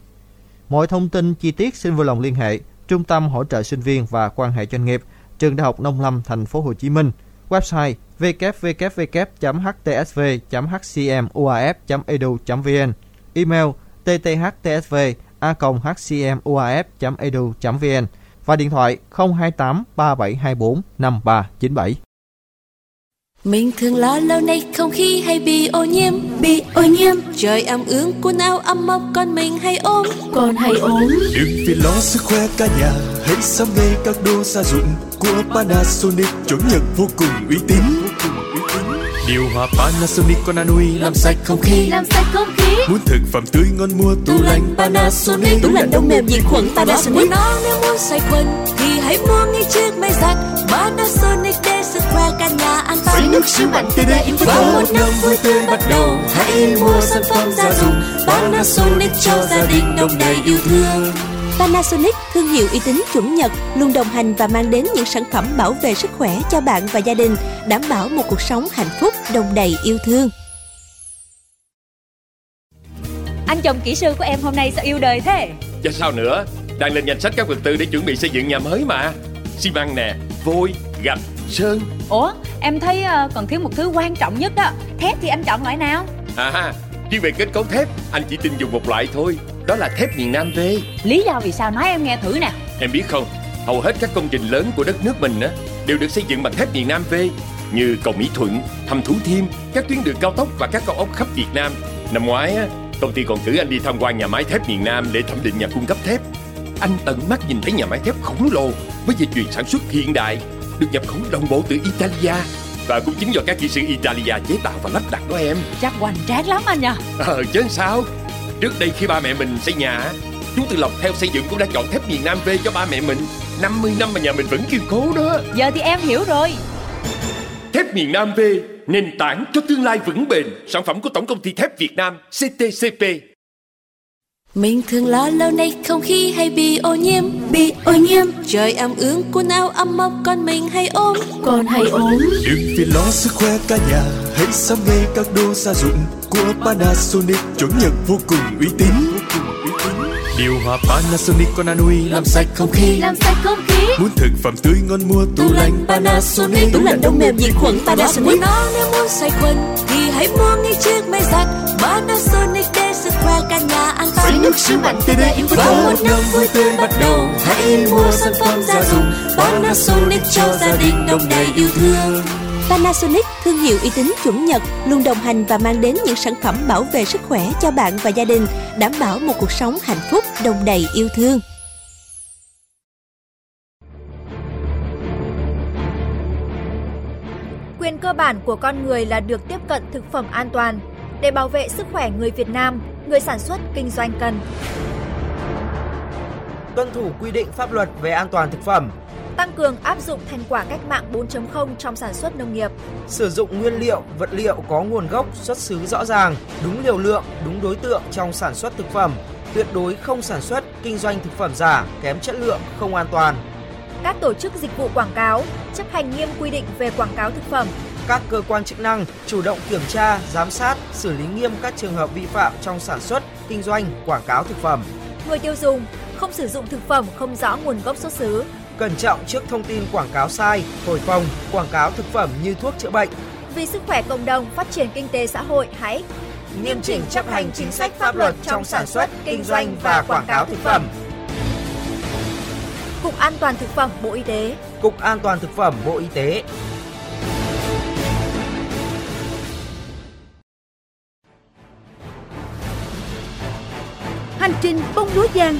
Mọi thông tin chi tiết xin vui lòng liên hệ Trung tâm hỗ trợ sinh viên và quan hệ doanh nghiệp, Trường Đại học Nông Lâm Thành phố Hồ Chí Minh, website www.htsv.hcmuaf.edu.vn, email tthsv.a.hcmuaf.edu.vn và điện thoại 028 3724 5397. Mình thường lo lâu nay không khí hay bị ô nhiễm Bị ô nhiễm. Trời ẩm ướt quần áo ấm mốc con mình hay ốm. Còn hay ốm. Đừng vì lo sức khỏe cả nhà Hãy sắm ngay các đồ gia dụng Của Panasonic. Chống Nhật vô cùng uy tín Điều hòa Panasonic con Anui làm sạch không khí Làm sạch không khí. Muốn thực phẩm tươi ngon mua tủ lạnh Panasonic Tủ lạnh đông mềm diệt khuẩn Panasonic. nó nếu muốn sạch khuẩn Thì hãy mua ngay chiếc máy giặt Panasonic để sức khỏe cả nhà an toàn. Xoay nước siêu mạnh TD Infraco Và một năm vui tươi bắt đầu. Hãy mua sản phẩm gia dụng Panasonic cho gia đình đông đầy yêu thương Panasonic, thương hiệu uy tín chuẩn Nhật, luôn đồng hành và mang đến những sản phẩm bảo vệ sức khỏe cho bạn và gia đình, đảm bảo một cuộc sống hạnh phúc, đồng đầy yêu thương. Anh chồng kỹ sư của em hôm nay sao yêu đời thế? Chứ sao nữa Đang lên danh sách các vật tư để chuẩn bị xây dựng nhà mới mà xi măng nè, vôi, gạch, sơn Ủa, em thấy ờ, còn thiếu một thứ quan trọng nhất đó Thép thì anh chọn loại nào? À, riêng về kết cấu thép Anh chỉ tin dùng một loại thôi Đó là thép miền Nam V Lý do vì sao nói em nghe thử nè. Em biết không Hầu hết các công trình lớn của đất nước mình á Đều được xây dựng bằng thép miền Nam V Như cầu Mỹ Thuận, hầm Thủ Thiêm Các tuyến đường cao tốc và các cao ốc khắp Việt Nam. Năm ngoái á Công ty còn cử anh đi tham quan nhà máy thép miền Nam Để thẩm định nhà cung cấp thép. Anh tận mắt nhìn thấy nhà máy thép khổng lồ Với dây chuyền sản xuất hiện đại Được nhập khẩu đồng bộ từ Italia. Và cũng chính do các kỹ sư Italia chế tạo và lắp đặt đó em. Chắc hoành tráng lắm anh nha Ờ chứ sao Trước đây khi ba mẹ mình xây nhà á, Chúng từ Lộc theo xây dựng cũng đã chọn thép miền Nam V cho ba mẹ mình. 50 năm mà nhà mình vẫn kiên cố đó. Giờ thì em hiểu rồi. Thép miền Nam V Nền tảng cho tương lai vững bền. Sản phẩm của Tổng công ty thép Việt Nam CTCP Mình thường lo lâu nay không khí hay bị ô nhiễm. Bị ô nhiễm. Trời ẩm ướt quần áo ấm mốc con mình hay ốm. Còn hay ốm. Đừng vì lo sức khỏe cả nhà Hãy sắm ngay các đồ gia dụng Của Panasonic. Chuẩn Nhật vô cùng uy tín Điều hòa Panasonic con Anui làm sạch không khí. Làm sạch không khí. Muốn thực phẩm tươi ngon mua tủ lạnh Panasonic. Tủ lạnh đông mềm diệt khuẩn Panasonic. nó nếu muốn sạch khuẩn Thì hãy mua ngay chiếc máy giặt. Panasonic để sức khỏe cả nhà an toàn. Xoay nước siêu mạnh TD Và Infraco một năm vui tươi bắt đầu. Hãy mua sản phẩm gia dụng. Panasonic cho gia đình đông đầy yêu thương Panasonic, thương hiệu uy tín chuẩn Nhật, luôn đồng hành và mang đến những sản phẩm bảo vệ sức khỏe cho bạn và gia đình, đảm bảo một cuộc sống hạnh phúc, đồng đầy yêu thương. Quyền cơ bản của con người là được tiếp cận thực phẩm an toàn. Để bảo vệ sức khỏe người Việt Nam, người sản xuất kinh doanh cần tuân thủ quy định pháp luật về an toàn thực phẩm, tăng cường áp dụng thành quả cách mạng 4.0 trong sản xuất nông nghiệp, sử dụng nguyên liệu, vật liệu có nguồn gốc, xuất xứ rõ ràng, đúng liều lượng, đúng đối tượng trong sản xuất thực phẩm, tuyệt đối không sản xuất, kinh doanh thực phẩm giả, kém chất lượng, không an toàn. Các tổ chức dịch vụ quảng cáo chấp hành nghiêm quy định về quảng cáo thực phẩm. Các cơ quan chức năng chủ động kiểm tra, giám sát, xử lý nghiêm các trường hợp vi phạm trong sản xuất, kinh doanh, quảng cáo thực phẩm. Người tiêu dùng không sử dụng thực phẩm không rõ nguồn gốc xuất xứ, Cẩn trọng trước thông tin quảng cáo sai, thổi phồng, quảng cáo thực phẩm như thuốc chữa bệnh. Vì sức khỏe cộng đồng, phát triển kinh tế xã hội, hãy nghiêm chỉnh chấp hành chính sách pháp luật trong sản xuất, kinh doanh và quảng cáo thực phẩm. Cục An toàn thực phẩm Bộ Y tế. Cục An toàn thực phẩm Bộ Y tế. Hành trình bông lúa giang,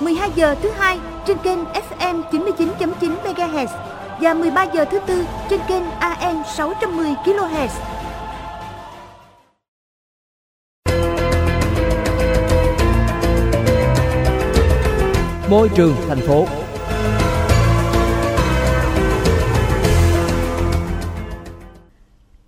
12 giờ thứ hai trên kênh FM 99.9 MHz và 13 giờ thứ tư trên kênh AM 610 kHz. Môi trường thành phố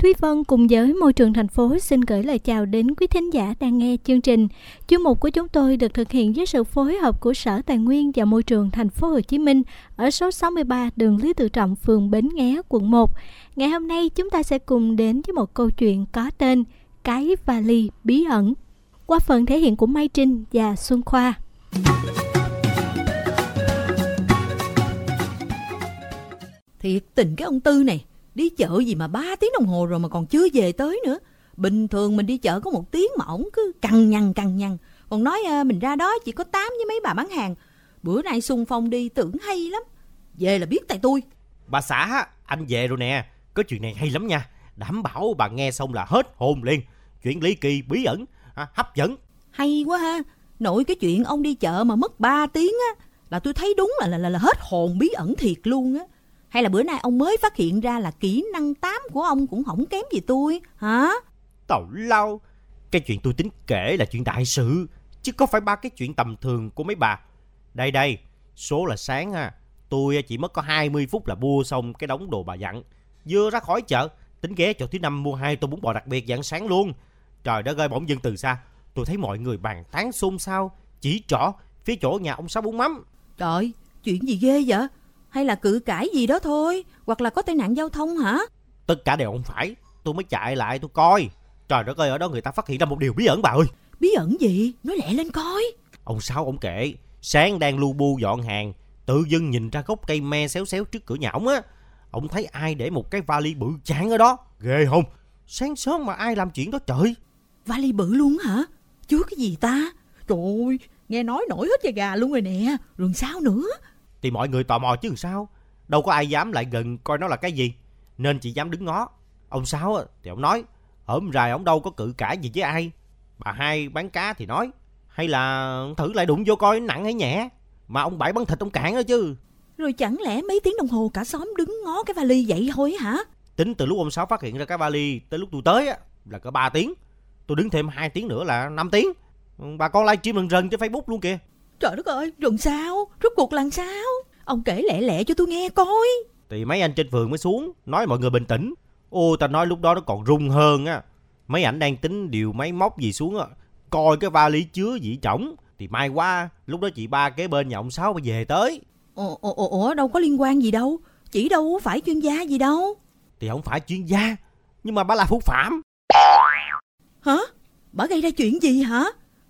Thúy Vân cùng với môi trường thành phố xin gửi lời chào đến quý thính giả đang nghe chương trình. Chương mục của chúng tôi được thực hiện với sự phối hợp của Sở Tài nguyên và Môi trường thành phố Hồ Chí Minh ở số 63 đường Lý Tự Trọng, phường Bến Nghé, quận 1. Ngày hôm nay chúng ta sẽ cùng đến với một câu chuyện có tên Cái vali bí ẩn qua phần thể hiện của Mai Trinh và Xuân Khoa. Thiệt tình cái ông Tư này Đi chợ gì mà 3 tiếng đồng hồ rồi mà còn chưa về tới nữa Bình thường mình đi chợ có một tiếng mà ổng cứ cằn nhằn cằn nhằn. Còn nói à, mình ra đó chỉ có tám với mấy bà bán hàng. Bữa nay xung phong đi tưởng hay lắm. Về là biết tại tôi. Bà xã, anh về rồi nè. Có chuyện này hay lắm nha. Đảm bảo bà nghe xong là hết hồn liền. Chuyện ly kỳ bí ẩn, à, hấp dẫn. Hay quá ha. Nội cái chuyện ông đi chợ mà mất 3 tiếng á là tôi thấy đúng là là, là, là hết hồn bí ẩn thiệt luôn á. Hay là bữa nay ông mới phát hiện ra là kỹ năng tám của ông cũng không kém gì tôi, hả? Tào lao, cái chuyện tôi tính kể là chuyện đại sự, chứ có phải ba cái chuyện tầm thường của mấy bà. Đây đây, số là sáng ha, tôi chỉ mất có 20 phút là mua xong cái đống đồ bà dặn. Vừa ra khỏi chợ, tính ghé chỗ thứ năm mua hai tô bún bò đặc biệt dạng sáng luôn. Trời đất ơi, bỗng dưng từ xa, tôi thấy mọi người bàn tán xôn xao, chỉ trỏ phía chỗ nhà ông Sáu Bún Mắm. Trời, chuyện gì ghê vậy? Hay là cự cãi gì đó thôi, hoặc là có tai nạn giao thông hả? Tất cả đều không phải, tôi mới chạy lại tôi coi. Trời đất ơi, ở đó người ta phát hiện ra một điều bí ẩn bà ơi. Bí ẩn gì? Nói lẹ lên coi. Ông Sáu ông kể, sáng đang lu bu dọn hàng, tự dưng nhìn ra gốc cây me xéo xéo trước cửa nhà ông á. Ông thấy ai để một cái vali bự chán ở đó, ghê không? Sáng sớm mà ai làm chuyện đó trời. Vali bự luôn hả? Chứa cái gì ta? Trời ơi, nghe nói nổi hết da gà luôn rồi nè. Rồi sao nữa? Thì mọi người tò mò chứ sao. Đâu có ai dám lại gần coi nó là cái gì. Nên chỉ dám đứng ngó. Ông Sáu thì ông nói, hổm rài ông đâu có cự cãi gì với ai. Bà hai bán cá thì nói, hay là thử lại đụng vô coi nặng hay nhẹ. Mà ông Bảy bắn thịt ông cản đó chứ. Rồi chẳng lẽ mấy tiếng đồng hồ cả xóm đứng ngó cái vali vậy thôi hả? Tính từ lúc ông Sáu phát hiện ra cái vali tới lúc tôi tới á, là có 3 tiếng. Tôi đứng thêm 2 tiếng nữa là 5 tiếng. Bà con livestream rần rần trên Facebook luôn kìa. Trời đất ơi, rồi sao? Rốt cuộc là sao? Ông kể lẹ lẹ cho tôi nghe coi. Thì mấy anh trên phường mới xuống, nói mọi người bình tĩnh. Ô, ta nói lúc đó nó còn rung hơn á. Mấy ảnh đang tính điều máy móc gì xuống á. Coi cái vali chứa gì trỏng. Thì may quá, lúc đó chị ba kế bên nhà ông Sáu mà về tới. Ủa, ủa, ủa, đâu có liên quan gì đâu. Chỉ đâu phải chuyên gia gì đâu. Thì không phải chuyên gia, nhưng mà bà là phúc phạm. Hả? Bà gây ra chuyện gì hả?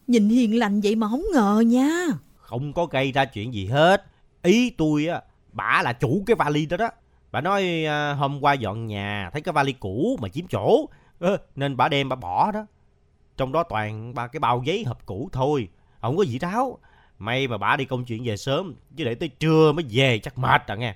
Nhìn hiền lành vậy mà không ngờ nha. Không có gây ra chuyện gì hết. Ý tôi á, bà là chủ cái vali đó đó. Bà nói à, hôm qua dọn nhà thấy cái vali cũ mà chiếm chỗ. Ơ, nên bà đem bà bỏ đó. Trong đó toàn ba cái bao giấy hộp cũ thôi. Không có gì ráo. May mà bà đi công chuyện về sớm. Chứ để tới trưa mới về chắc mệt à nghe.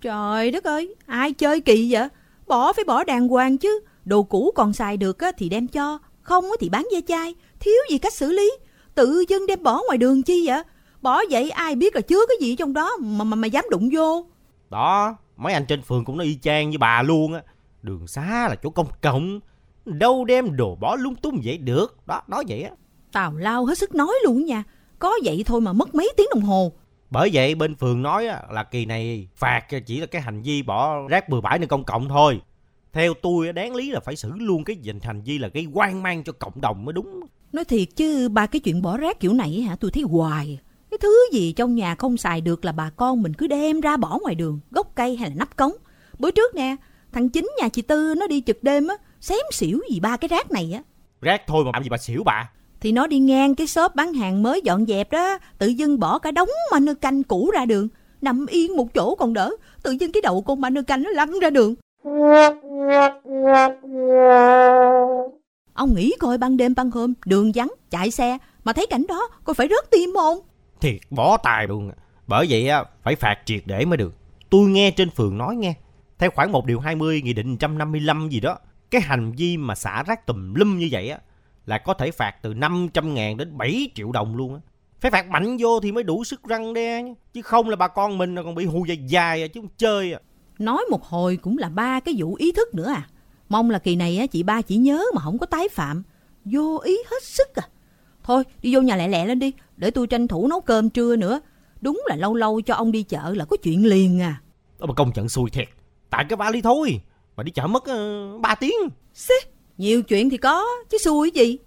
Trời đất ơi, ai chơi kỳ vậy? Bỏ phải bỏ đàng hoàng chứ. Đồ cũ còn xài được á, thì đem cho, không á thì bán ve chai. Thiếu gì cách xử lý. Tự dưng đem bỏ ngoài đường chi vậy? Bỏ vậy ai biết là chứa cái gì trong đó mà mà, mà dám đụng vô. Đó, mấy anh trên phường cũng nói y chang với bà luôn á. Đường xá là chỗ công cộng. Đâu đem đồ bỏ lung tung vậy được. Đó, nói vậy á. Tào lao hết sức nói luôn nha. Có vậy thôi mà mất mấy tiếng đồng hồ. Bởi vậy bên phường nói là kỳ này phạt chỉ là cái hành vi bỏ rác bừa bãi nơi công cộng thôi. Theo tôi đáng lý là phải xử luôn cái dành hành vi là gây quan mang cho cộng đồng mới đúng. Nói thiệt chứ ba cái chuyện bỏ rác kiểu này hả tôi thấy hoài. Cái thứ gì trong nhà không xài được là bà con mình cứ đem ra bỏ ngoài đường, gốc cây hay là nắp cống. Bữa trước nè, thằng chính nhà chị Tư nó đi trực đêm á, xém xỉu gì ba cái rác này á. Rác thôi mà làm gì bà xỉu bà. Thì nó đi ngang cái shop bán hàng mới dọn dẹp đó, tự dưng bỏ cả đống ma nơ canh cũ ra đường. Nằm yên một chỗ còn đỡ, tự dưng cái đầu con ma nơ canh nó lăn ra đường. Ông nghĩ coi ban đêm ban hôm, đường vắng, chạy xe, mà thấy cảnh đó, coi phải rớt tim không? Thiệt bỏ tài luôn. À. Bởi vậy á, phải phạt triệt để mới được. Tôi nghe trên phường nói nghe. Theo khoảng 1 điều 20 nghị định 155 gì đó, cái hành vi mà xả rác tùm lum như vậy á, là có thể phạt từ 500 ngàn đến 7 triệu đồng luôn á. Phải phạt mạnh vô thì mới đủ sức răng đe chứ không là bà con mình còn bị hù dài dài à, chứ không chơi à. Nói một hồi cũng là ba cái vụ ý thức nữa à. Mong là kỳ này á, chị ba chỉ nhớ mà không có tái phạm. Vô ý hết sức à. Thôi đi vô nhà lẹ lẹ lên đi, để tôi tranh thủ nấu cơm trưa nữa. Đúng là lâu lâu cho ông đi chợ là có chuyện liền à. Đó mà công nhận xui thiệt. Tại cái vali thôi, mà đi chợ mất uh, 3 tiếng. Xí, nhiều chuyện thì có, chứ xui gì.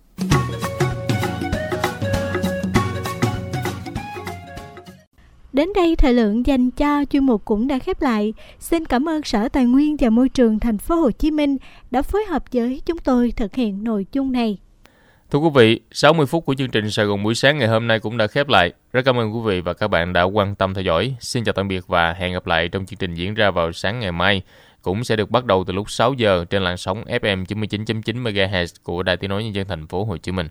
Đến đây thời lượng dành cho chuyên mục cũng đã khép lại. Xin cảm ơn Sở Tài nguyên và Môi trường thành phố Hồ Chí Minh đã phối hợp với chúng tôi thực hiện nội dung này. Thưa quý vị, 60 phút của chương trình Sài Gòn buổi sáng ngày hôm nay cũng đã khép lại. Rất cảm ơn quý vị và các bạn đã quan tâm theo dõi. Xin chào tạm biệt và hẹn gặp lại trong chương trình diễn ra vào sáng ngày mai. Cũng sẽ được bắt đầu từ lúc 6 giờ trên làn sóng FM 99.9 MHz của Đài Tiếng nói nhân dân thành phố Hồ Chí Minh.